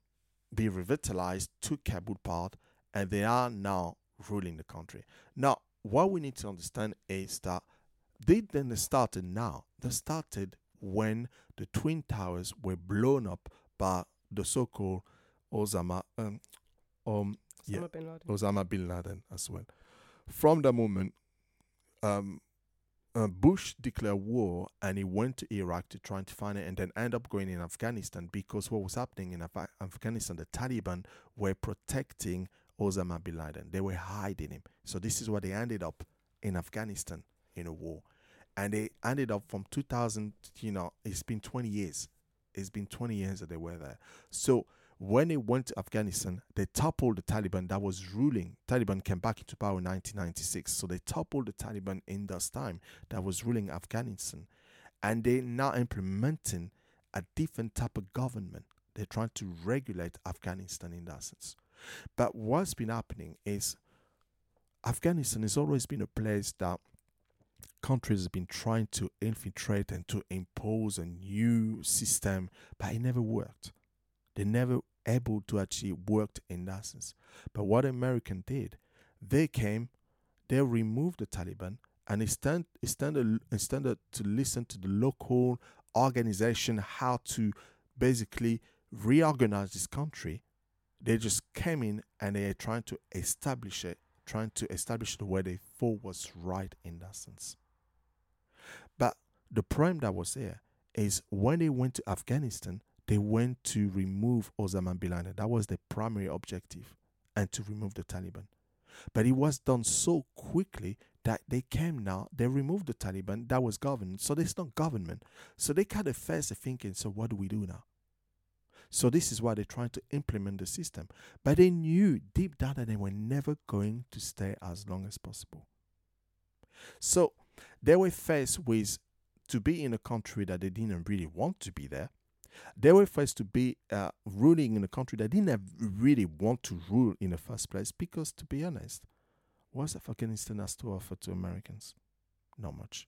be revitalized, took Kabul part, and they are now ruling the country. Now, what we need to understand is that they didn't started now. They started when the twin towers were blown up by the so-called Osama, um, um, yeah, Osama bin Laden. Osama bin Laden as well. From the moment, um, uh, Bush declared war and he went to Iraq to try and find it and then end up going in Afghanistan because what was happening in Af- Afghanistan, the Taliban were protecting Osama bin Laden. They were hiding him. So this is where they ended up in Afghanistan in a war. And they ended up from 2000, you know, it's been 20 years. It's been 20 years that they were there. So when they went to Afghanistan, they toppled the Taliban that was ruling. Taliban came back into power in 1996. So they toppled the Taliban in this time that was ruling Afghanistan. And they're now implementing a different type of government. They're trying to regulate Afghanistan in that sense. But what's been happening is Afghanistan has always been a place that countries have been trying to infiltrate and to impose a new system, but it never worked. They never able to actually work in that sense. But what American did, they came, they removed the Taliban, and instead, instead, instead to listen to the local organization how to basically reorganize this country, they just came in and they are trying to establish it, trying to establish the way they thought was right in that sense. But the problem that was there is when they went to Afghanistan, they went to remove Osama bin Laden. That was the primary objective, and to remove the Taliban. But it was done so quickly that they came now, they removed the Taliban, that was government. So there's no government. So they kind of first thinking, so what do we do now? So this is why they're trying to implement the system. But they knew deep down that they were never going to stay as long as possible. So they were faced with to be in a country that they didn't really want to be there they were forced to be uh, ruling in a country that didn't really want to rule in the first place because, to be honest, what's Afghanistan has to offer to Americans? Not much.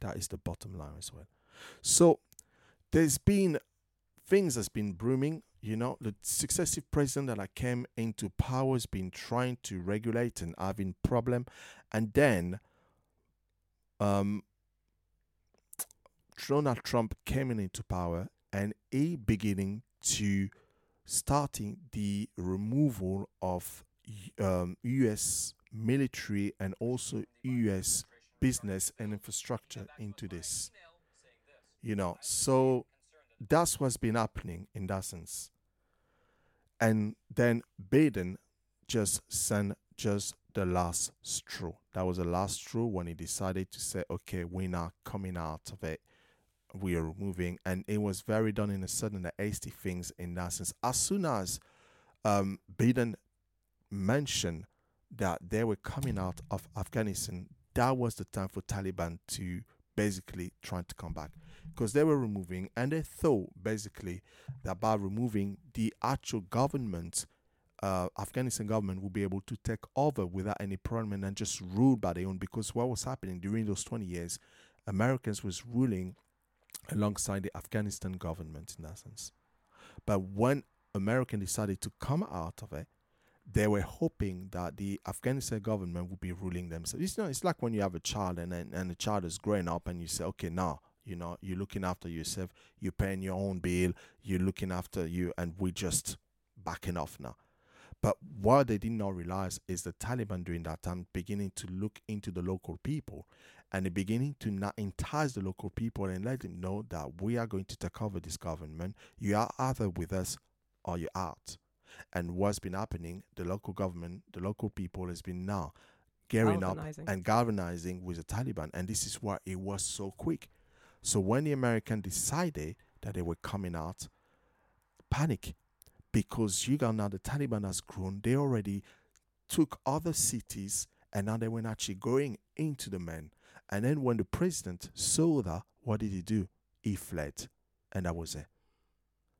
That is the bottom line as well. So there's been things that's been brooming. You know, the successive president that came into power has been trying to regulate and having problem, and then um, Donald Trump came into power and he beginning to starting the removal of um, U.S. military and also U.S. business and infrastructure into this. You know, so that's what's been happening in that sense. And then Biden just sent just the last straw. That was the last straw when he decided to say, okay, we're not coming out of it we are moving, and it was very done in a sudden, the hasty things in that sense. As soon as um, Biden mentioned that they were coming out of Afghanistan, that was the time for Taliban to basically trying to come back because they were removing and they thought basically that by removing the actual government uh, Afghanistan government would be able to take over without any problem and just rule by their own because what was happening during those 20 years Americans was ruling alongside the Afghanistan government in essence. But when American decided to come out of it, they were hoping that the Afghanistan government would be ruling themselves. It's, you know, it's like when you have a child and, and, and the child is growing up and you say, okay, now, you know, you're looking after yourself, you're paying your own bill, you're looking after you, and we're just backing off now. But what they did not realize is the Taliban during that time beginning to look into the local people and beginning to not entice the local people and let them know that we are going to take over this government. You are either with us or you're out. And what's been happening, the local government, the local people has been now gearing up and galvanizing with the Taliban. And this is why it was so quick. So when the American decided that they were coming out, panic because you got now the Taliban has grown. They already took other cities and now they were actually going into the men. And then when the president saw that, what did he do? He fled. And that was it.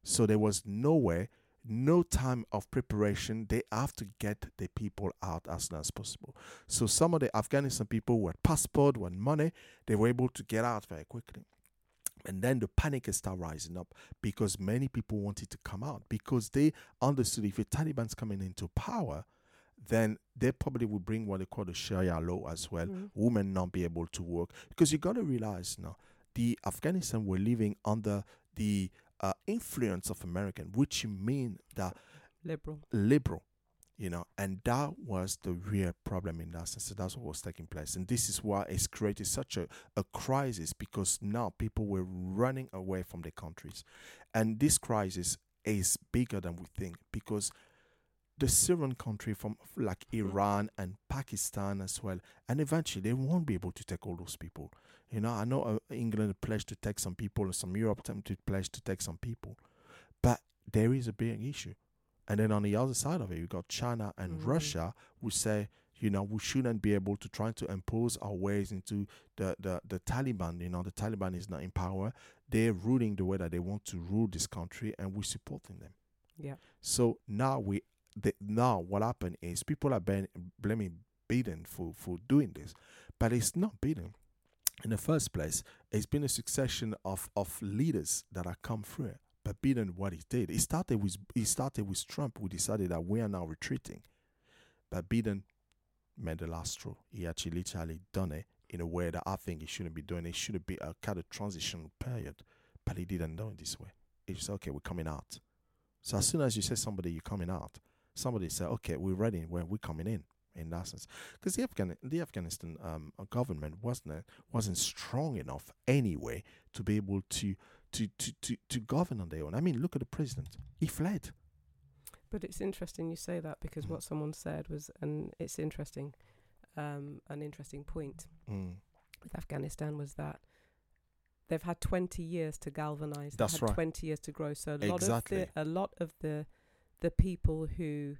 So there was nowhere, no time of preparation. They have to get the people out as soon as possible. So some of the Afghanistan people who had passport, who had money, they were able to get out very quickly. And then the panic started rising up because many people wanted to come out because they understood if the Taliban's coming into power, then they probably will bring what they call the Sharia law as well. Mhm. Women not be able to work because you got to realize now the Afghanistan were living under the uh, influence of American, which mean that Liberal. liberal, you know, and that was the real problem in that sense. So that's what was taking place, and this is why it's created such a, a crisis because now people were running away from their countries, and this crisis is bigger than we think because the Syrian country from like Iran and Pakistan as well, and eventually they won't be able to take all those people. You know, I know uh, England pledged to take some people, or some Europe to pledge to take some people, but there is a big issue. And then on the other side of it, you got China and Mhm. Russia, who say, you know, we shouldn't be able to try to impose our ways into the, the, the Taliban. You know, the Taliban is not in power. They're ruling the way that they want to rule this country, and we're supporting them. Yeah. So now we, the, now what happened is people are ban- blaming Biden for, for doing this, but it's not Biden. In the first place, it's been a succession of, of leaders that have come through. But Biden, what he did, he started with he started with Trump. We decided that we are now retreating, but Biden made the last straw. He actually literally done it in a way that I think he shouldn't be doing. It should be a kind of transition period, but he didn't do it this way. He just okay, we're coming out. So as soon as you say somebody you're coming out, somebody said, okay, we're ready. When we're coming in. In that sense, because the Afghan the Afghanistan um, government wasn't wasn't strong enough anyway to be able to to, to, to, to govern on their own. I mean, look at the president. He fled. But it's interesting you say that because Mm. what someone said was, and it's interesting, um, an interesting point Mm. with Afghanistan was that they've had 20 years to galvanize. That's they've had right. 20 years to grow. So a lot Exactly. of the a lot of the the people who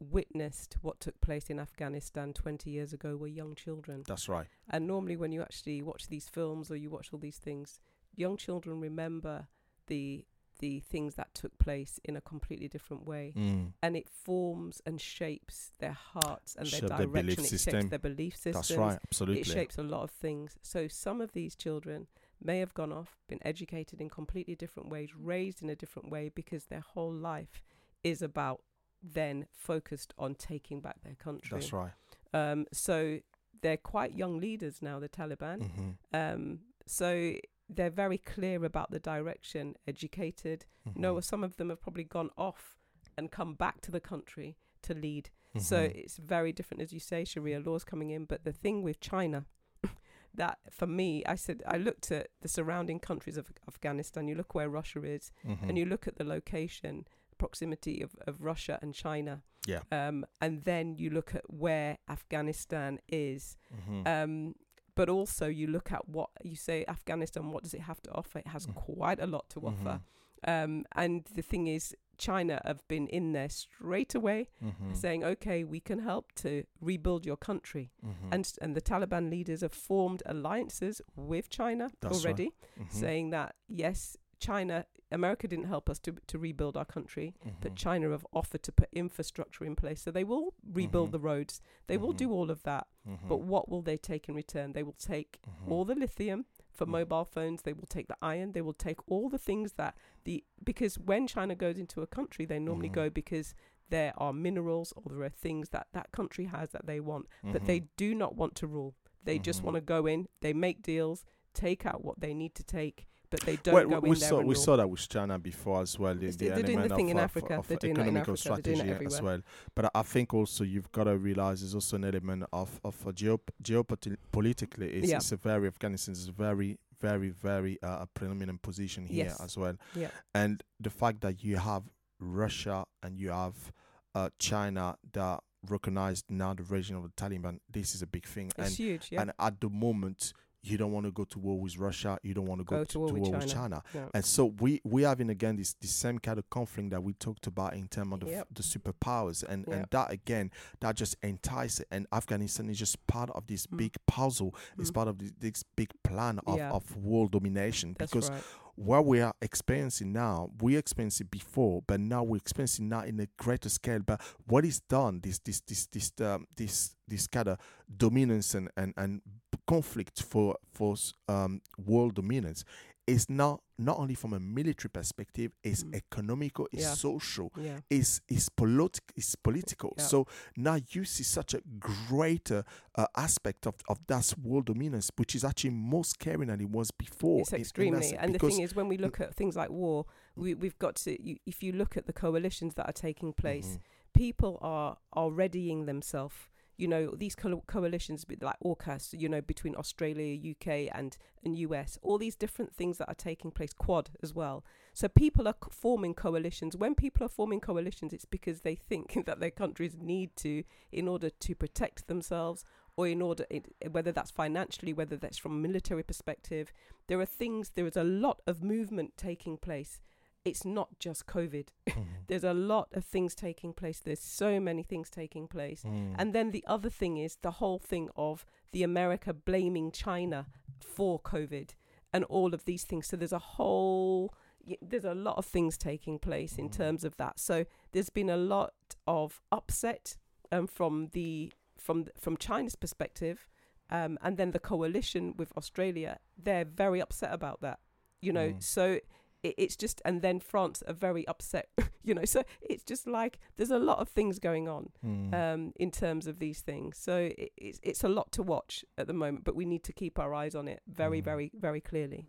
witnessed what took place in Afghanistan 20 years ago were young children. That's right. And normally, when you actually watch these films or you watch all these things, young children remember the the things that took place in a completely different way, Mm. and it forms and shapes their hearts and Shape their their direction. belief it system. shapes their belief systems. That's right. Absolutely. It shapes a lot of things. So some of these children may have gone off, been educated in completely different ways, raised in a different way, because their whole life is about then focused on taking back their country. That's right. Um, so they're quite young leaders now, the Taliban. Mm-hmm. Um, so they're very clear about the direction, educated. Mm-hmm. No, some of them have probably gone off and come back to the country to lead. So Mm-hmm. it's very different, as you say, Sharia laws coming in. But the thing with China, that for me, I said, I looked at the surrounding countries of Afghanistan. You look where Russia is, Mm-hmm. and you look at the location, proximity of, of Russia and China. Yeah. Um, and then you look at where Afghanistan is. Mm-hmm. Um, but also you look at what you say Afghanistan, what does it have to offer? It has Mm. quite a lot to Mm-hmm. offer. Um, and the thing is, China have been in there straight away Mm-hmm. saying, okay, we can help to rebuild your country. Mm-hmm. And, and the Taliban leaders have formed alliances with China That's right. already, Mm-hmm. saying that, yes, China, America didn't help us to, to rebuild our country, but Mm-hmm. China have offered to put infrastructure in place. So they will rebuild Mhm. the roads, they will Mhm. do all of that. Mm-hmm. But what will they take in return? They will take Mhm. all the lithium for mobile phones. They will take the iron. They will take all the things that the because when China goes into a country, they normally go because there are minerals or there are things that that country has that they want, but they do not want to rule. They just Mhm. want to go in. They make deals, take out what they need to take, but they don't Well, go we in saw and we saw that with China before as well. The, the they're doing the element thing of, in Africa. of They're doing that in economical Africa. They're doing it strategy as well. But I think also you've got to realize there's also an element of of geop- geopolitically. It's, Yeah. it's a very Afghanistan is very very very uh, a predominant position here Yes. as well. Yeah. And the fact that you have Russia and you have uh, China that recognized now the version of the Taliban. This is a big thing, It's and huge. Yeah. and at the moment you don't want to go to war with Russia. You don't want to go, to, war, with China. Yeah. And so we we having again this the same kind of conflict that we talked about in terms of the, Yep. the superpowers, and and that again that just entices. And Afghanistan is just part of this Mm. big puzzle. It's Mm. part of this, this big plan of, Yeah. of world domination. That's because right. What we are experiencing now, we experienced it before, but now we're experiencing now in a greater scale. But what is done, this this this this um, this this kind of dominance and and and conflict for for um, world dominance, is not not only from a military perspective, it's Mm. economical, it's Yeah. social, Yeah. is is politic is political. Yeah. So now you see such a greater uh, aspect of, of that world dominance, which is actually more scary than it was before. It's extremely, and the thing is, when we look at things like war, we we've got to. You, if you look at the coalitions that are taking place, Mhm. people are are readying themselves. You know, these co- coalitions like AUKUS, you know, between Australia, UK, and and US, all these different things that are taking place, Quad as well. So people are forming coalitions. When people are forming coalitions, it's because they think that their countries need to in order to protect themselves, or in order, it, whether that's financially, whether that's from a military perspective. There are things. There is a lot of movement taking place. It's not just COVID. Mhm. There's a lot of things taking place. There's so many things taking place. Mm. And then the other thing is the whole thing of the America blaming China for COVID and all of these things. So there's a whole, there's a lot of things taking place in Mm. terms of that. So there's been a lot of upset um, from the from from China's perspective, um, and then the coalition with Australia. They're very upset about that. You know, Mm. so it, it's just and then France are very upset. you know, so it's just like there's a lot of things going on Mm. um, in terms of these things. So it, it's it's a lot to watch at the moment, but we need to keep our eyes on it very, Mm. very, very clearly.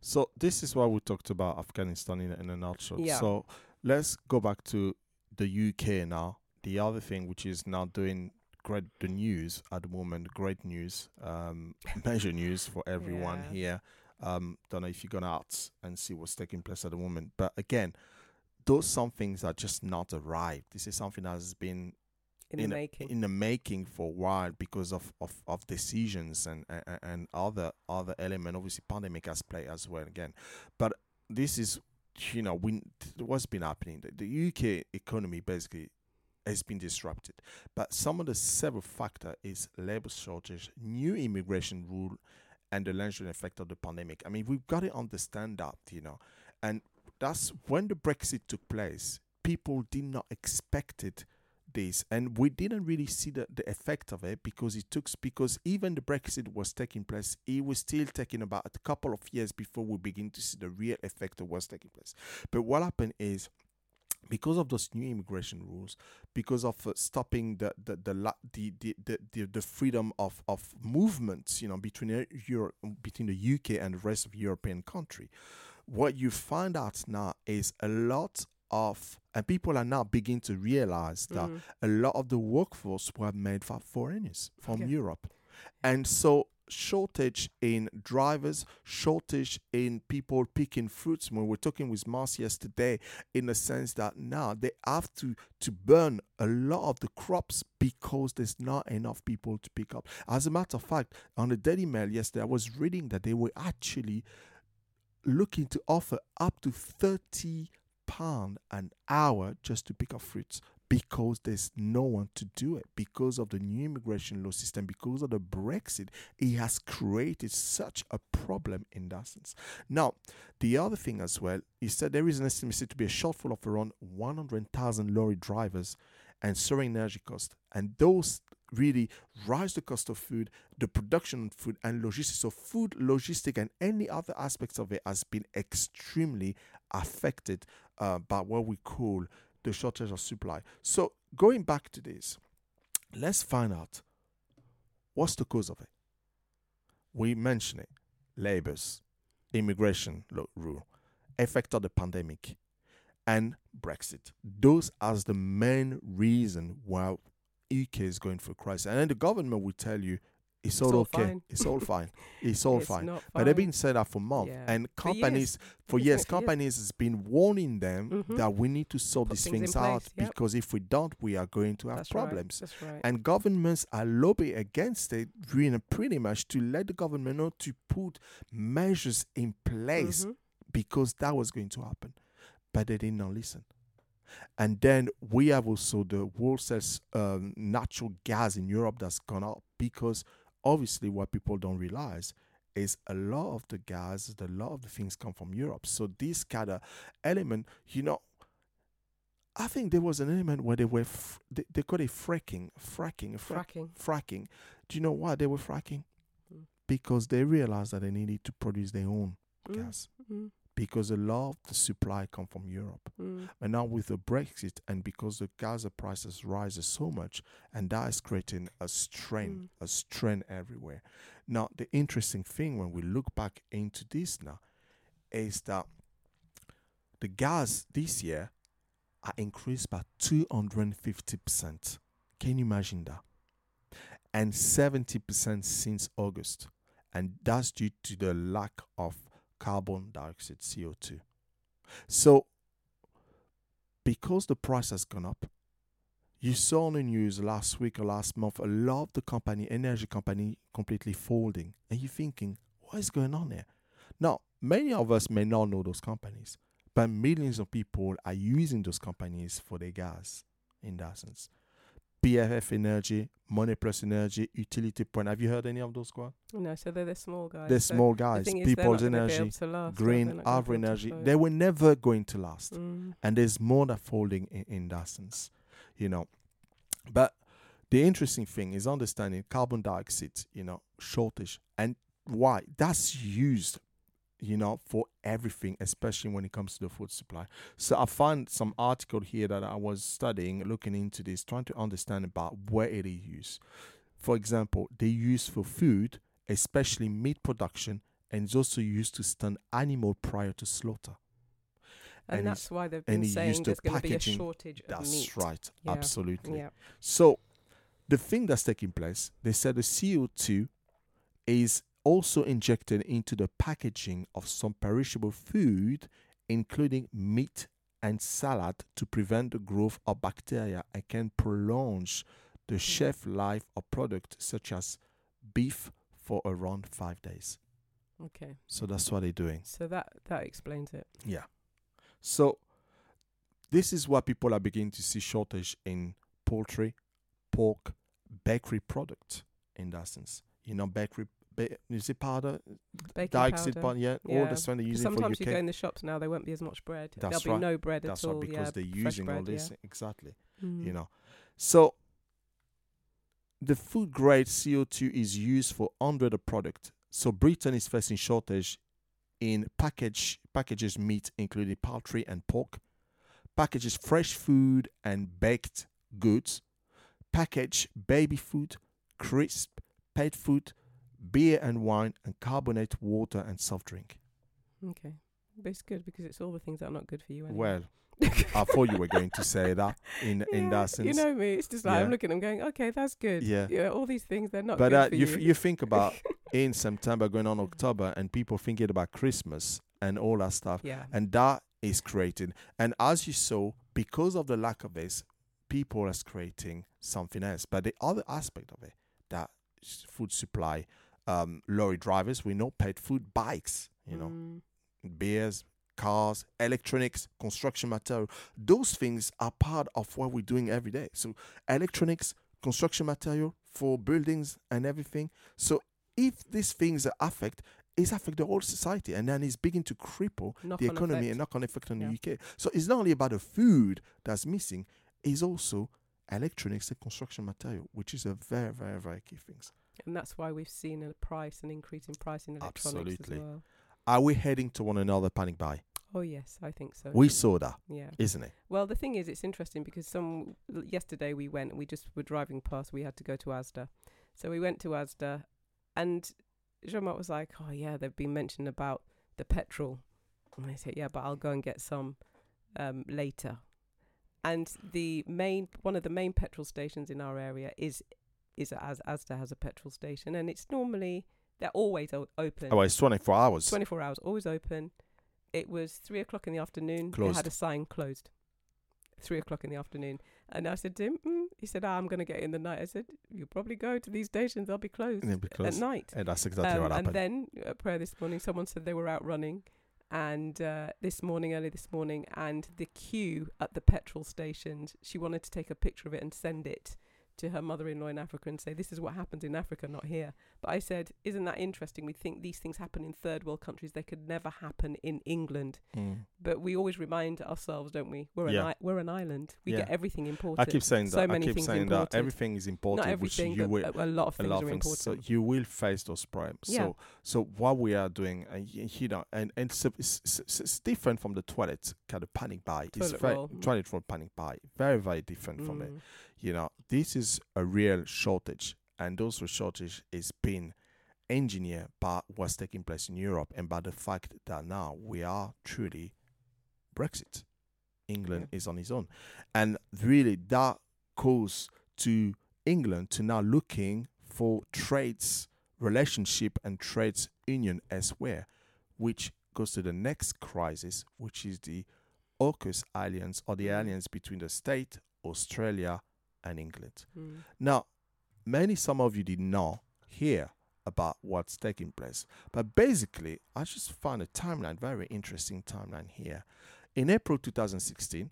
So this is why we talked about Afghanistan in, in a nutshell. Yeah. So let's go back to the UK now. The other thing which is now doing great the news at the moment, great news, um, major news for everyone Yeah. here. Um, don't know if you're gonna out and see what's taking place at the moment, but again, those some things are just not arrived. This is something that has been In, in the making. in the making for a while because of, of, of decisions and, and and other other element. Obviously, pandemic has played as well again, but this is you know we what's been happening. The, the UK economy basically has been disrupted, but some of the several factor is labor shortage, new immigration rule, and the lingering effect of the pandemic. I mean, we've got to understand that, you know, and that's when the Brexit took place. People did not expect it this and we didn't really see the, the effect of it because it took because even the brexit was taking place it was still taking about a couple of years before we begin to see the real effect of what's taking place but what happened is because of those new immigration rules because of uh, stopping the the the, la- the, the, the, the the freedom of of movements you know between uh, Europe between the UK and the rest of European country what you find out now is a lot of and people are now beginning to realize that Mm. a lot of the workforce were made for foreigners from Okay. Europe. And so shortage in drivers, shortage in people picking fruits. When we're talking with Mars yesterday, in the sense that now they have to to burn a lot of the crops because there's not enough people to pick up. As a matter of fact, on the Daily Mail yesterday, I was reading that they were actually looking to offer up to 30 pound an hour just to pick up fruits because there's no one to do it because of the new immigration law system because of the brexit it has created such a problem in that sense now the other thing as well is that there is an estimated to be a shortfall of around 100000 lorry drivers and soaring energy costs and those really rise the cost of food, the production of food and logistics. So food, logistic, and any other aspects of it has been extremely affected uh, by what we call the shortage of supply. So going back to this, let's find out what's the cause of it. We mention it: labor's immigration rule, effect of the pandemic, and Brexit. Those are the main reason why UK is going through crisis. And then the government will tell you it's, all, all okay. fine. It's all fine. It's all it's fine. Not But they've been saying that for months, Yeah. and companies for years, companies has been warning them Mhm. that we need to sort Put these things things out yep. because if we don't, we are going to have That's problems. Right. That's right. And governments are lobbying against it, really, pretty much to let the government know to put measures in place Mhm. because that was going to happen. But they did not listen. And then we have also the wholesale um, natural gas in Europe that's gone up because obviously what people don't realize is a lot of the gas, a lot of the things come from Europe. So this kind of element, you know, I think there was an element where they were f- they, they call it fracking, fracking, frack, Fracking. fracking. Do you know why they were fracking? Mm. Because they realized that they needed to produce their own Mm, gas mm, because a lot of the supply come from Europe. mm. And now with the Brexit and because the gas prices rises so much, and that is creating a strain, a strain everywhere. Now the interesting thing when we look back into this now is that the gas this year are increased by two hundred and fifty percent. Can you imagine that? And seventy percent since August. And that's due to the lack of carbon dioxide CO2. So because the price has gone up, you saw on the news last week or last month a lot of the company, energy company, completely folding. And you're thinking, what is going on there? Now, many of us may not know those companies, but millions of people are using those companies for their gas in that sense. PFP Energy, Money Plus Energy, Utility Point. Have you heard any of those guys? No, so they're the small guys. They're So small guys. thing is, they're not People's Energy, last, Green, they're not gonna Avro be able to Energy. They were never going to last Mm. and there's more that folding in, in that sense, you know. But the interesting thing is understanding carbon dioxide, you know, shortage and why that's used, you know, for everything, especially when it comes to the food supply. So I found some article here that I was studying, looking into this, trying to understand about where it is used. For example, they use for food, especially meat production, and it's also used to stun animal prior to slaughter. And, and that's why they've been saying there's going to be a shortage of That's meat. right. Yeah. Absolutely. Yeah. So, the thing that's taking place, they said the CO2 is also injected into the packaging of some perishable food, including meat and salad, to prevent the growth of bacteria and can prolong the hmm. shelf life of products such as beef for around five days. Okay. So that's what they're doing. So that that explains it. Yeah. So this is what people are beginning to see shortage in poultry, pork, bakery product in that sense. You know, bakery is it powder? Baking Dioxide powder. powder, yeah, all the stuff they're using for Sometimes you go in the shops now, there won't be as much bread. That's There'll right. be no bread That's at right all. because yeah, they're using all this yeah. exactly. Mm. You know. So the food grade CO2 is used for hundred of product. So Britain is facing shortage in package packages meat, including poultry and pork, packages fresh food and baked goods, package baby food, crisp, pet food, beer and wine, and carbonate water and soft drink. Okay. But it's good because it's all the things that are not good for you. Anyway. Well, I thought you were going to say that in in that sense. You know me. It's just like I'm looking. I'm going. Okay, that's good. Yeah. Yeah. all these things they're not but good uh, for you you. f- you think about in September going on October and people thinking about Christmas and all that stuff, yeah. and that is creating. And as you saw, because of the lack of this, people are creating something else. But the other aspect of it, that food supply, um, lorry drivers, we know pet food, bikes, you know, Mm. beers, cars, electronics, construction material. Those things are part of what we're doing every day. So electronics, construction material for buildings and everything. So if these things are affect, it's affect the whole society and then it's beginning to cripple Knock the economy effect. and knock on effect on Yeah. the UK. So it's not only about the food that's missing, it's also electronics and construction material, which is a very, very, very key things. And that's why we've seen a price, an increase in price in electronics Absolutely. as well. Are we heading to one another panic buy? Oh yes, I think so. We saw that, yeah. isn't it? Well, the thing is, it's interesting because some yesterday we went. We just were driving past. We had to go to Asda, so we went to Asda, and Jean-Marc was like, "Oh yeah, they've been mentioning about the petrol," and I said, "Yeah, but I'll go and get some um, later." And the main one of the main petrol stations in our area is is as Asda has a petrol station, and it's normally they're always o- open. Oh, it's 24 hours. 24 hours, always open. It was three o'clock in the afternoon. They had a sign closed. Three o'clock in the afternoon. And I said to him, mm. he said, ah, I'm going to get in the night. I said, you'll probably go to these stations, they'll be closed Yeah, at night. and that's exactly Um, what happened. And then at prayer this morning, someone said they were out running. And uh, this morning, early this morning, and the queue at the petrol stations, she wanted to take a picture of it and send it to her mother in law in Africa and say, This is what happens in Africa, not here. But I said, Isn't that interesting? We think these things happen in third world countries. They could never happen in England. Mm. But we always remind ourselves, don't we? We're, Yeah. an, I- we're an island. We Yeah. get everything imported. I keep saying that. so I many keep things saying imported. that everything is important, Not which you will a, lot of things lot are things. important. So you will face those problems. Yeah. So so what we are doing, uh, you know, and and it's, it's, it's, it's different from the toilet kind of panic buy. It's Toilet very roll. Mm. toilet roll panic buy. Very very different from it. You know, this is a real shortage, and those shortage is being engineered by what's taking place in Europe and by the fact that now we are truly Brexit. England is on its own, and really that calls to England to now looking for trades relationship and trades union elsewhere, which goes to the next crisis, which is the AUKUS alliance or the Mm. alliance between the state, Australia, and England. Mm. Now, many some of you did not hear about what's taking place, but basically, I just found a timeline, very interesting timeline here. In April 2016,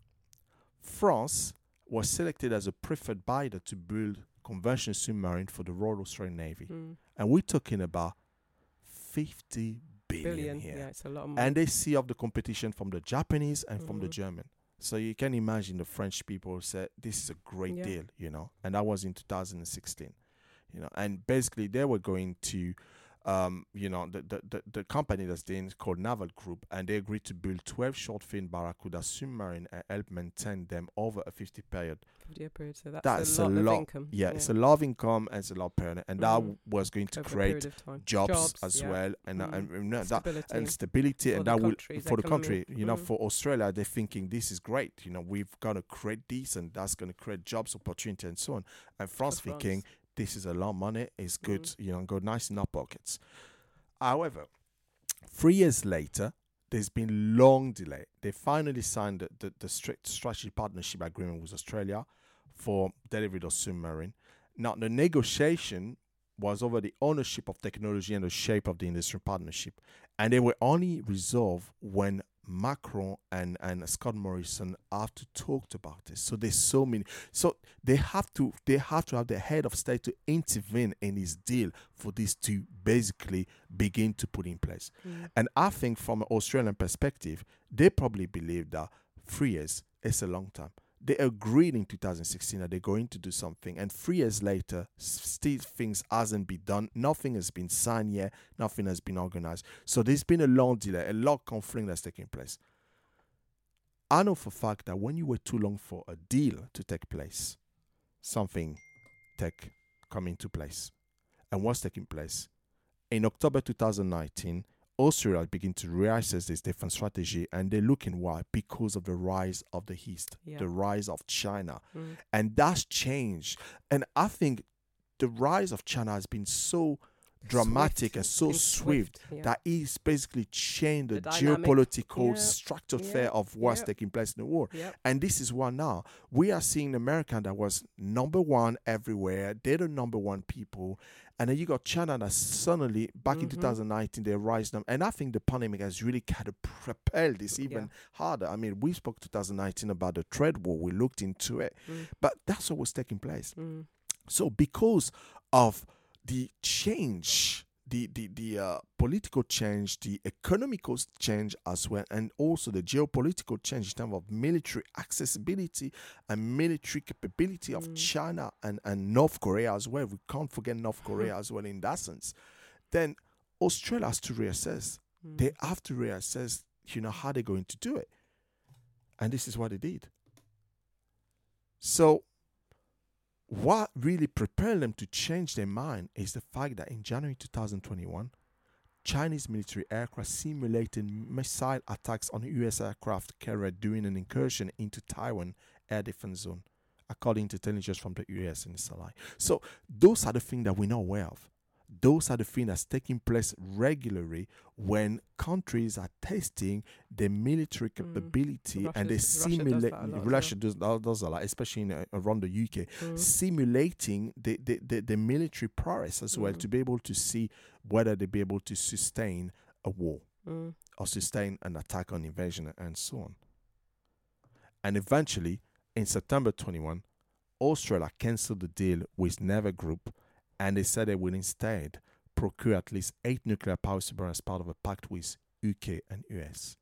France was selected as a preferred bidder to build conventional submarine for the Royal Australian Navy, Mm. and we're talking about 50 billion, Billion. here Yeah, it's a lot of money. and they see of the competition from the Japanese and from the Mhm. German. So you can imagine the French people said this is a great Yeah. deal, you know, and that was in 2016, you know, and basically they were going to, um, you know, the the, the, company that's doing is called Naval Group, and they agreed to build 12 short fin Barracuda submarine and help maintain them over a 50 period 50 year period. So that's, That's a a lot, lot. of income. yeah, it's a lot of income and it's a lot of period, and that Mhm. was going to over create time. jobs, as yeah. well, and, uh, Mm. and, and that Stability. and stability, for and that will for the country. You know, Mm. for Australia, they're thinking this is great. You know, we've got to create this, and that's going to create jobs, opportunity, and so on. And France For thinking France. This is a lot of money. It's good. Mm. You know, go nice in our pockets. However, three years later, there's been long delay. They finally signed the, the, the strict strategy partnership agreement with Australia for delivery of submarine. Now, the negotiation was over the ownership of technology and the shape of the industrial partnership. And they were only resolved when Macron and, and Scott Morrison have to talk about this. So there's so many. So they have to they have to have the head of state to intervene in this deal for this to basically begin to put in place. Mm. And I think from an Australian perspective, they probably believe that three years is a long time. They agreed in 2016 that they're going to do something, and three years later, still things hasn't been done. Nothing has been signed yet. Nothing has been organized. So there's been a long delay, a lot of conflict that's taking place. I know for fact that when you wait too long for a deal to take place, something take come into place. And what's taking place? In October 2019, Australia begin to reassess this different strategy, and they're looking why because of the rise of the East, Yeah. the rise of China, Mm. and that's changed. And I think the rise of China has been so dramatic Swift. and so Been swift, yeah. that it's basically changed the, The geopolitical Yeah. structure Yeah. of what's Yeah. taking place in the world. And this is why now we are seeing America that was number one everywhere. They're the number one people. And then you got China that suddenly, back in Mhm. 2019, they rise them. And I think the pandemic has really kind of propelled this even harder. I mean, we spoke 2019 about the trade war. We looked into it. Mm. But that's what was taking place. Mm. So because of the change, the the the uh, political change, the economical change as well, and also the geopolitical change in terms of military accessibility and military capability of Mm. China and, and North Korea as well. We can't forget North Korea as well in that sense. Then Australia has to reassess. Mm. They have to reassess, you know, how they're going to do it. And this is what they did. So what really propelled them to change their mind is the fact that in January 2021, Chinese military aircraft simulated missile attacks on U.S. aircraft carrier during an incursion into Taiwan air defense zone. according to intelligence from the US and it's a lie. So those are the things that we're not aware of. Those are the things that's taking place regularly when countries are testing their military capability and they Russia's- Russia does simulate. that a lot as Russia does, that does a lot, especially in, uh, around the UK, Mm. simulating the, the, the, the military prowess as well Mm. to be able to see whether they be able to sustain a war Mm. or sustain an attack on invasion and so on. And eventually, in September 21, Australia cancelled the deal with Naval Group and they said they would instead procure at least eight nuclear power submarines as part of a pact with UK and US.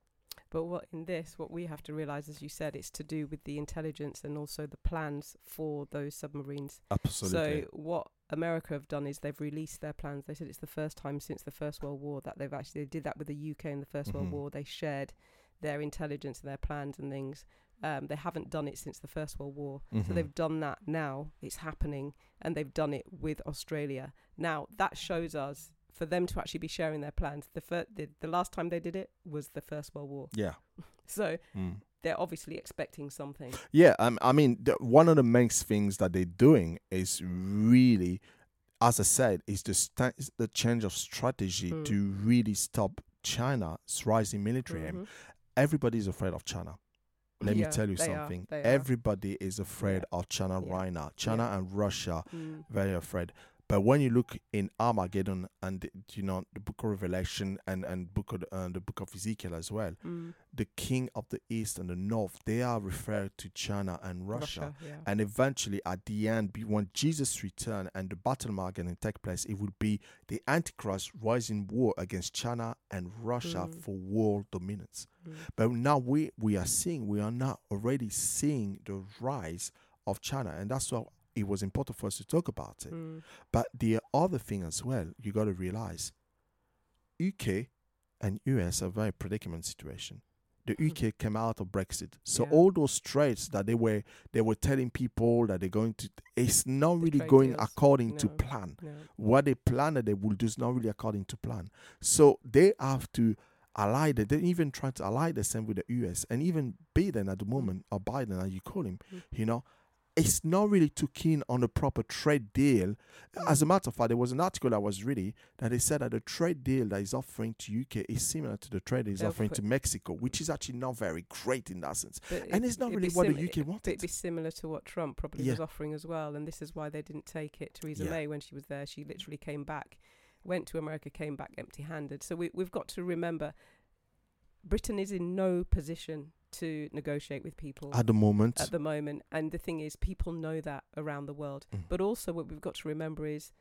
But what in this, what we have to realize, as you said, it's to do with the intelligence and also the plans for those submarines. Absolutely. So what America have done is they've released their plans. They said it's the first time since the First World War that they've actually they did that with the UK in the 1st Mhm. World War. They shared their intelligence and their plans and things. Um, they haven't done it since the First World War. So Mhm. they've done that now. It's happening, and they've done it with Australia. Now that shows us for them to actually be sharing their plans. The fir- the, the last time they did it was the First World War. yeah. So Mm. they're obviously expecting something. Yeah, um, I mean, the, one of the main things that they're doing is really, as I said, is the is the change of strategy Mm. to really stop China's rising military. Mhm. Everybody's afraid of China. Let Yeah, me tell you something. are. Everybody is afraid of China Yeah. right now. China Yeah. and Russia Mm. very afraid. But when you look in Armageddon and you know the Book of Revelation and and book of uh, the Book of Ezekiel as well, Mm. the king of the east and the north they are referred to China and Russia. yeah. And eventually, at the end, when Jesus return and the battle Armageddon take place, it will be the Antichrist rising war against China and Russia Mm. for world dominance. Mm. But now we we are seeing we are now already seeing the rise of China, and that's why it was important for us to talk about it. Mm. But the other thing as well, you got to realize, UK and US are very predicament situation. The Mhm. UK came out of Brexit, so Yeah. all those trades that they were they were telling people that they're going to, it's not The really going deals, according to plan. No. What they planned that they will do is not really according to plan. So they have to ally. They they even try to ally themselves with the US and even Biden at the moment or Biden, as you call him, Mm. you know, it's not really too keen on a proper trade deal. As a mm. matter of fact, there was an article I was reading that they said that the trade deal that is offering to UK is similar to the trade he's They'll offering to Mexico, which is actually not very great in that sense. But And it- it's not really what sim- the UK wanted. It'd be similar to what Trump probably Yeah. was offering as well, and this is why they didn't take it. Theresa Yeah. May, when she was there, she literally came back, went to America, came back empty-handed. So we, we've got to remember, Britain is in no position to negotiate with people At the moment, at the moment, and the thing is, people know that around the world. Mm. But also, what we've got to remember is.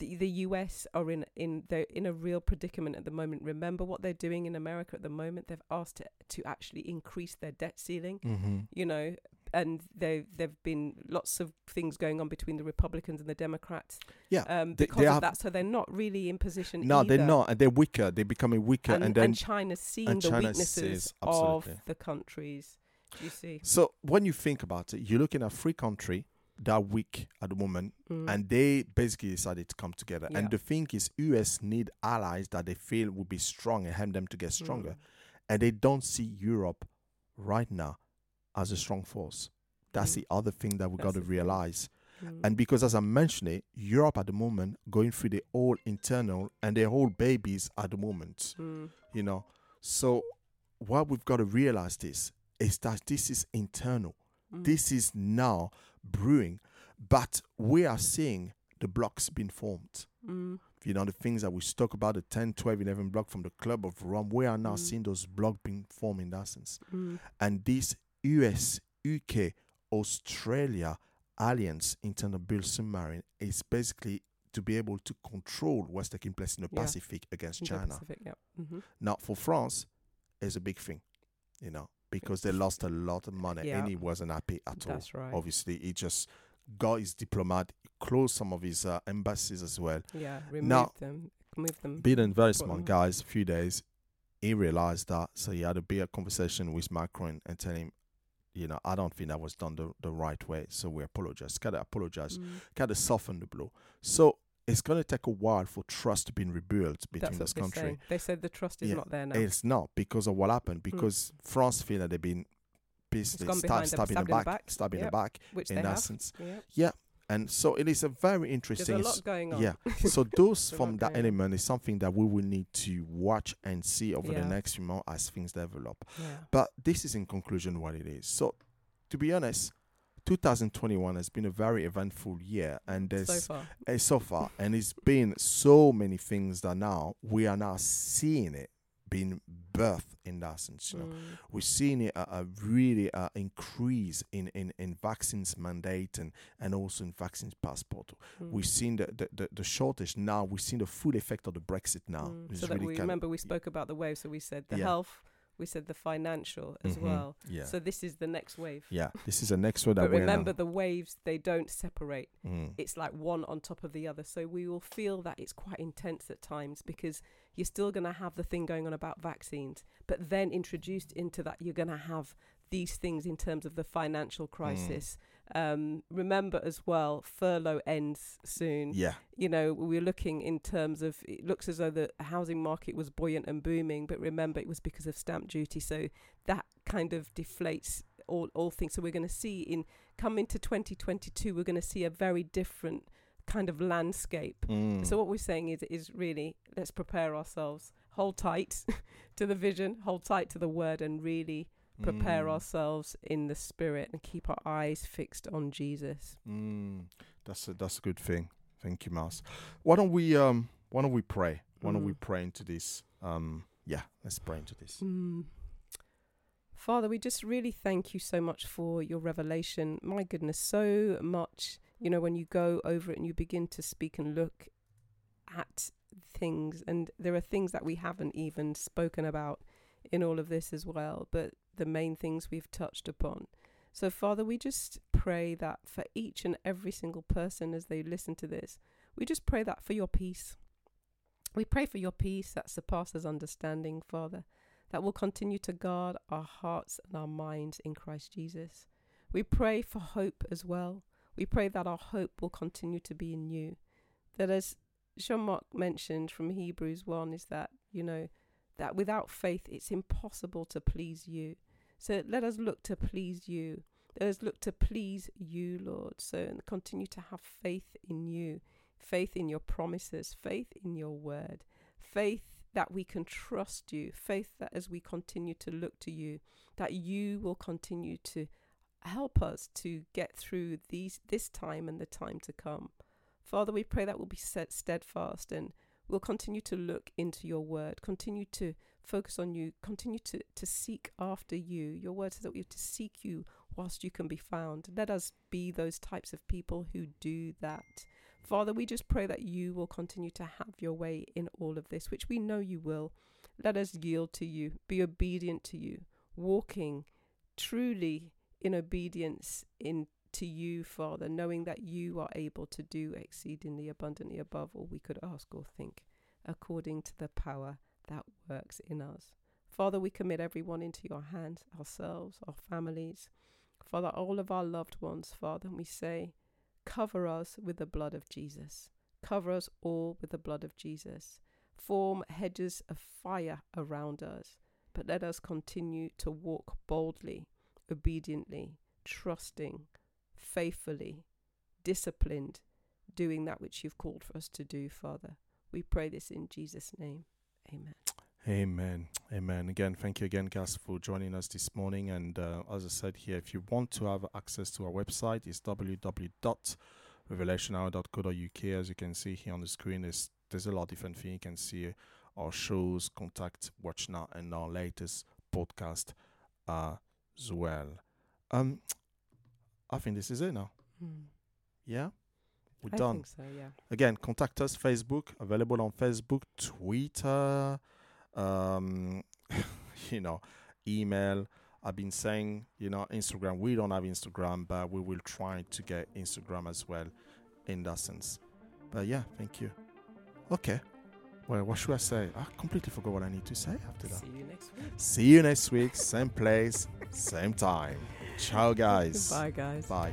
The, the US are in in they're in a real predicament at the moment. Remember what they're doing in America at the moment. They've asked to, to actually increase their debt ceiling hmm you know, and there there've been lots of things going on between the Republicans and the Democrats. Yeah, um, because they of have- that. So they're not really in position. no, they're not, and they're weaker. They're becoming weaker, And, and, then and China's seeing and the China weaknesses of the countries. You see? So when you think about it, you're looking at three countries that weak at the moment, Mm. and they basically decided to come together. Yeah. And the thing is, US need allies that they feel will be strong and help them to get stronger, Mm. and they don't see Europe right now as a strong force. That's Mm. the other thing that we got to realize. Mm. And because, as I mentioned it, Europe at the moment going through the whole internal and their whole babies at the moment Mm. you know. So what we've got to realize this is that this is internal. Mm. This is now brewing, but we are seeing the blocks being formed. Mm. You know, the things that we spoke about, the 10, 12, 11 block from the Club of Rome, we are now Mm. seeing those blocks being formed in that sense. Mm. And this US, UK, Australia alliance internal build submarine is basically to be able to control what's taking place in the Yeah. Pacific against The China. Pacific, yeah. hmm Now, for France, it's a big thing, you know, because they lost a lot of money Yeah. and he wasn't happy at all. That's right. Obviously, he just got his diplomat, closed some of his uh, embassies as well. Yeah, remove Now- them, move them. Biden, very smart guys, a few days, he realized that. So he had a big conversation with Macron and tell him, you know, I don't think that was done the, the right way. So we apologize. Gotta apologize. Mm. Gotta soften the blow. So it's going to take a while for trust to be rebuilt between this country. saying. They said the trust is Yeah, not there now. It's not because of what happened. Hmm. Because France feel that they've been basically gone stab, behind them, the stabbed in the back, back. stab in the back in essence. Yeah. And so it is a very interesting. There's a lot going on. Yeah. so those from that element is something that we will need to watch and see over the next few months as things develop. Yeah. But this is in conclusion what it is. So to be honest, 2021 has been a very eventful year and there's So far. uh, so far and it's been so many things that now we are now seeing it being birthed in that sense you know Mm. we're seeing a, a really uh, increase in, in, in vaccines mandate and, and also in vaccines passport. Mm. We've seen the, the, the, the shortage now. We've seen the full effect of the Brexit now. Mm. So that really we remember we spoke about the wave. So we said the Yeah. health, we said the financial as Mhm. well. Yeah. So this is the next wave. yeah. This is the next one that But remember, the waves they don't separate. Mm. It's like one on top of the other. So we will feel that it's quite intense at times because you're still going to have the thing going on about vaccines, but then introduced into that, you're going to have these things in terms of the financial crisis. Um, remember as well, furlough ends soon Yeah. you know, we're looking in terms of it looks as though the housing market was buoyant and booming, but remember it was because of stamp duty. So that kind of deflates all, all things. So we're going to see in come into 2022, we're going to see a very different kind of landscape. Mm. So what we're saying is is really let's prepare ourselves, hold tight to the vision, hold tight to the word, and really prepare Mm. ourselves in the spirit and keep our eyes fixed on Jesus. Mm. That's a that's a good thing. Thank you, Mas. Why don't we um why don't we pray? Why don't we Mm. pray into this? Um yeah, let's pray into this. Mm. Father, we just really thank you so much for your revelation. My goodness, so much. You know, when you go over it and you begin to speak and look at things, and there are things that we haven't even spoken about in all of this as well, but the main things we've touched upon. So, Father, we just pray that for each and every single person as they listen to this, we just pray that for your peace. We pray for your peace that surpasses understanding, Father that will continue to guard our hearts and our minds in Christ Jesus. We pray for hope as well. We pray that our hope will continue to be in you. That as Jean Marc mentioned from Hebrews 1 is that, you know, that without faith it's impossible to please you. So let us look to please you. Let us look to please you, Lord. So continue to have faith in you, faith in your promises, faith in your word, faith that we can trust you, faith that as we continue to look to you, that you will continue to help us to get through these this time and the time to come. Father, we pray that we'll be set steadfast and we'll continue to look into your word, continue to focus on you, continue to, to seek after you. Your word says that we have to seek you whilst you can be found. Let us be those types of people who do that. Father, we just pray that you will continue to have your way in all of this, which we know you will. Let us yield to you, be obedient to you, walking truly in obedience in to you, Father, knowing that you are able to do exceedingly abundantly above all we could ask or think, according to the power that works in us. Father, we commit everyone into your hands, ourselves, our families, Father, all of our loved ones, Father, and we say, cover us with the blood of Jesus. Cover us all with the blood of Jesus. Form hedges of fire around us, but let us continue to walk boldly, obediently, trusting, faithfully, disciplined, doing that which you've called for us to do, Father. We pray this in Jesus' name. Amen. Amen. Amen. Again, thank you again, guys, for joining us this morning. And uh, as I said here, if you want to have access to our website, it's www.revelationhour.co.uk. As you can see here on the screen, there's, there's a lot of different things. You can see our shows, contact, watch now, and our latest podcast as well. Um, I think this is it now. Yeah? We're I done. think so, yeah. Again, contact us Facebook, available on Facebook, Twitter, um, you know, email. I've been saying, you know, Instagram. We don't have Instagram, but we will try to get Instagram as well in that sense. But yeah, thank you. Okay. Well, what should I say? I completely forgot what I need to say after that. See you next week. See you next week, same place, same time. Ciao, guys. Bye, guys. Bye.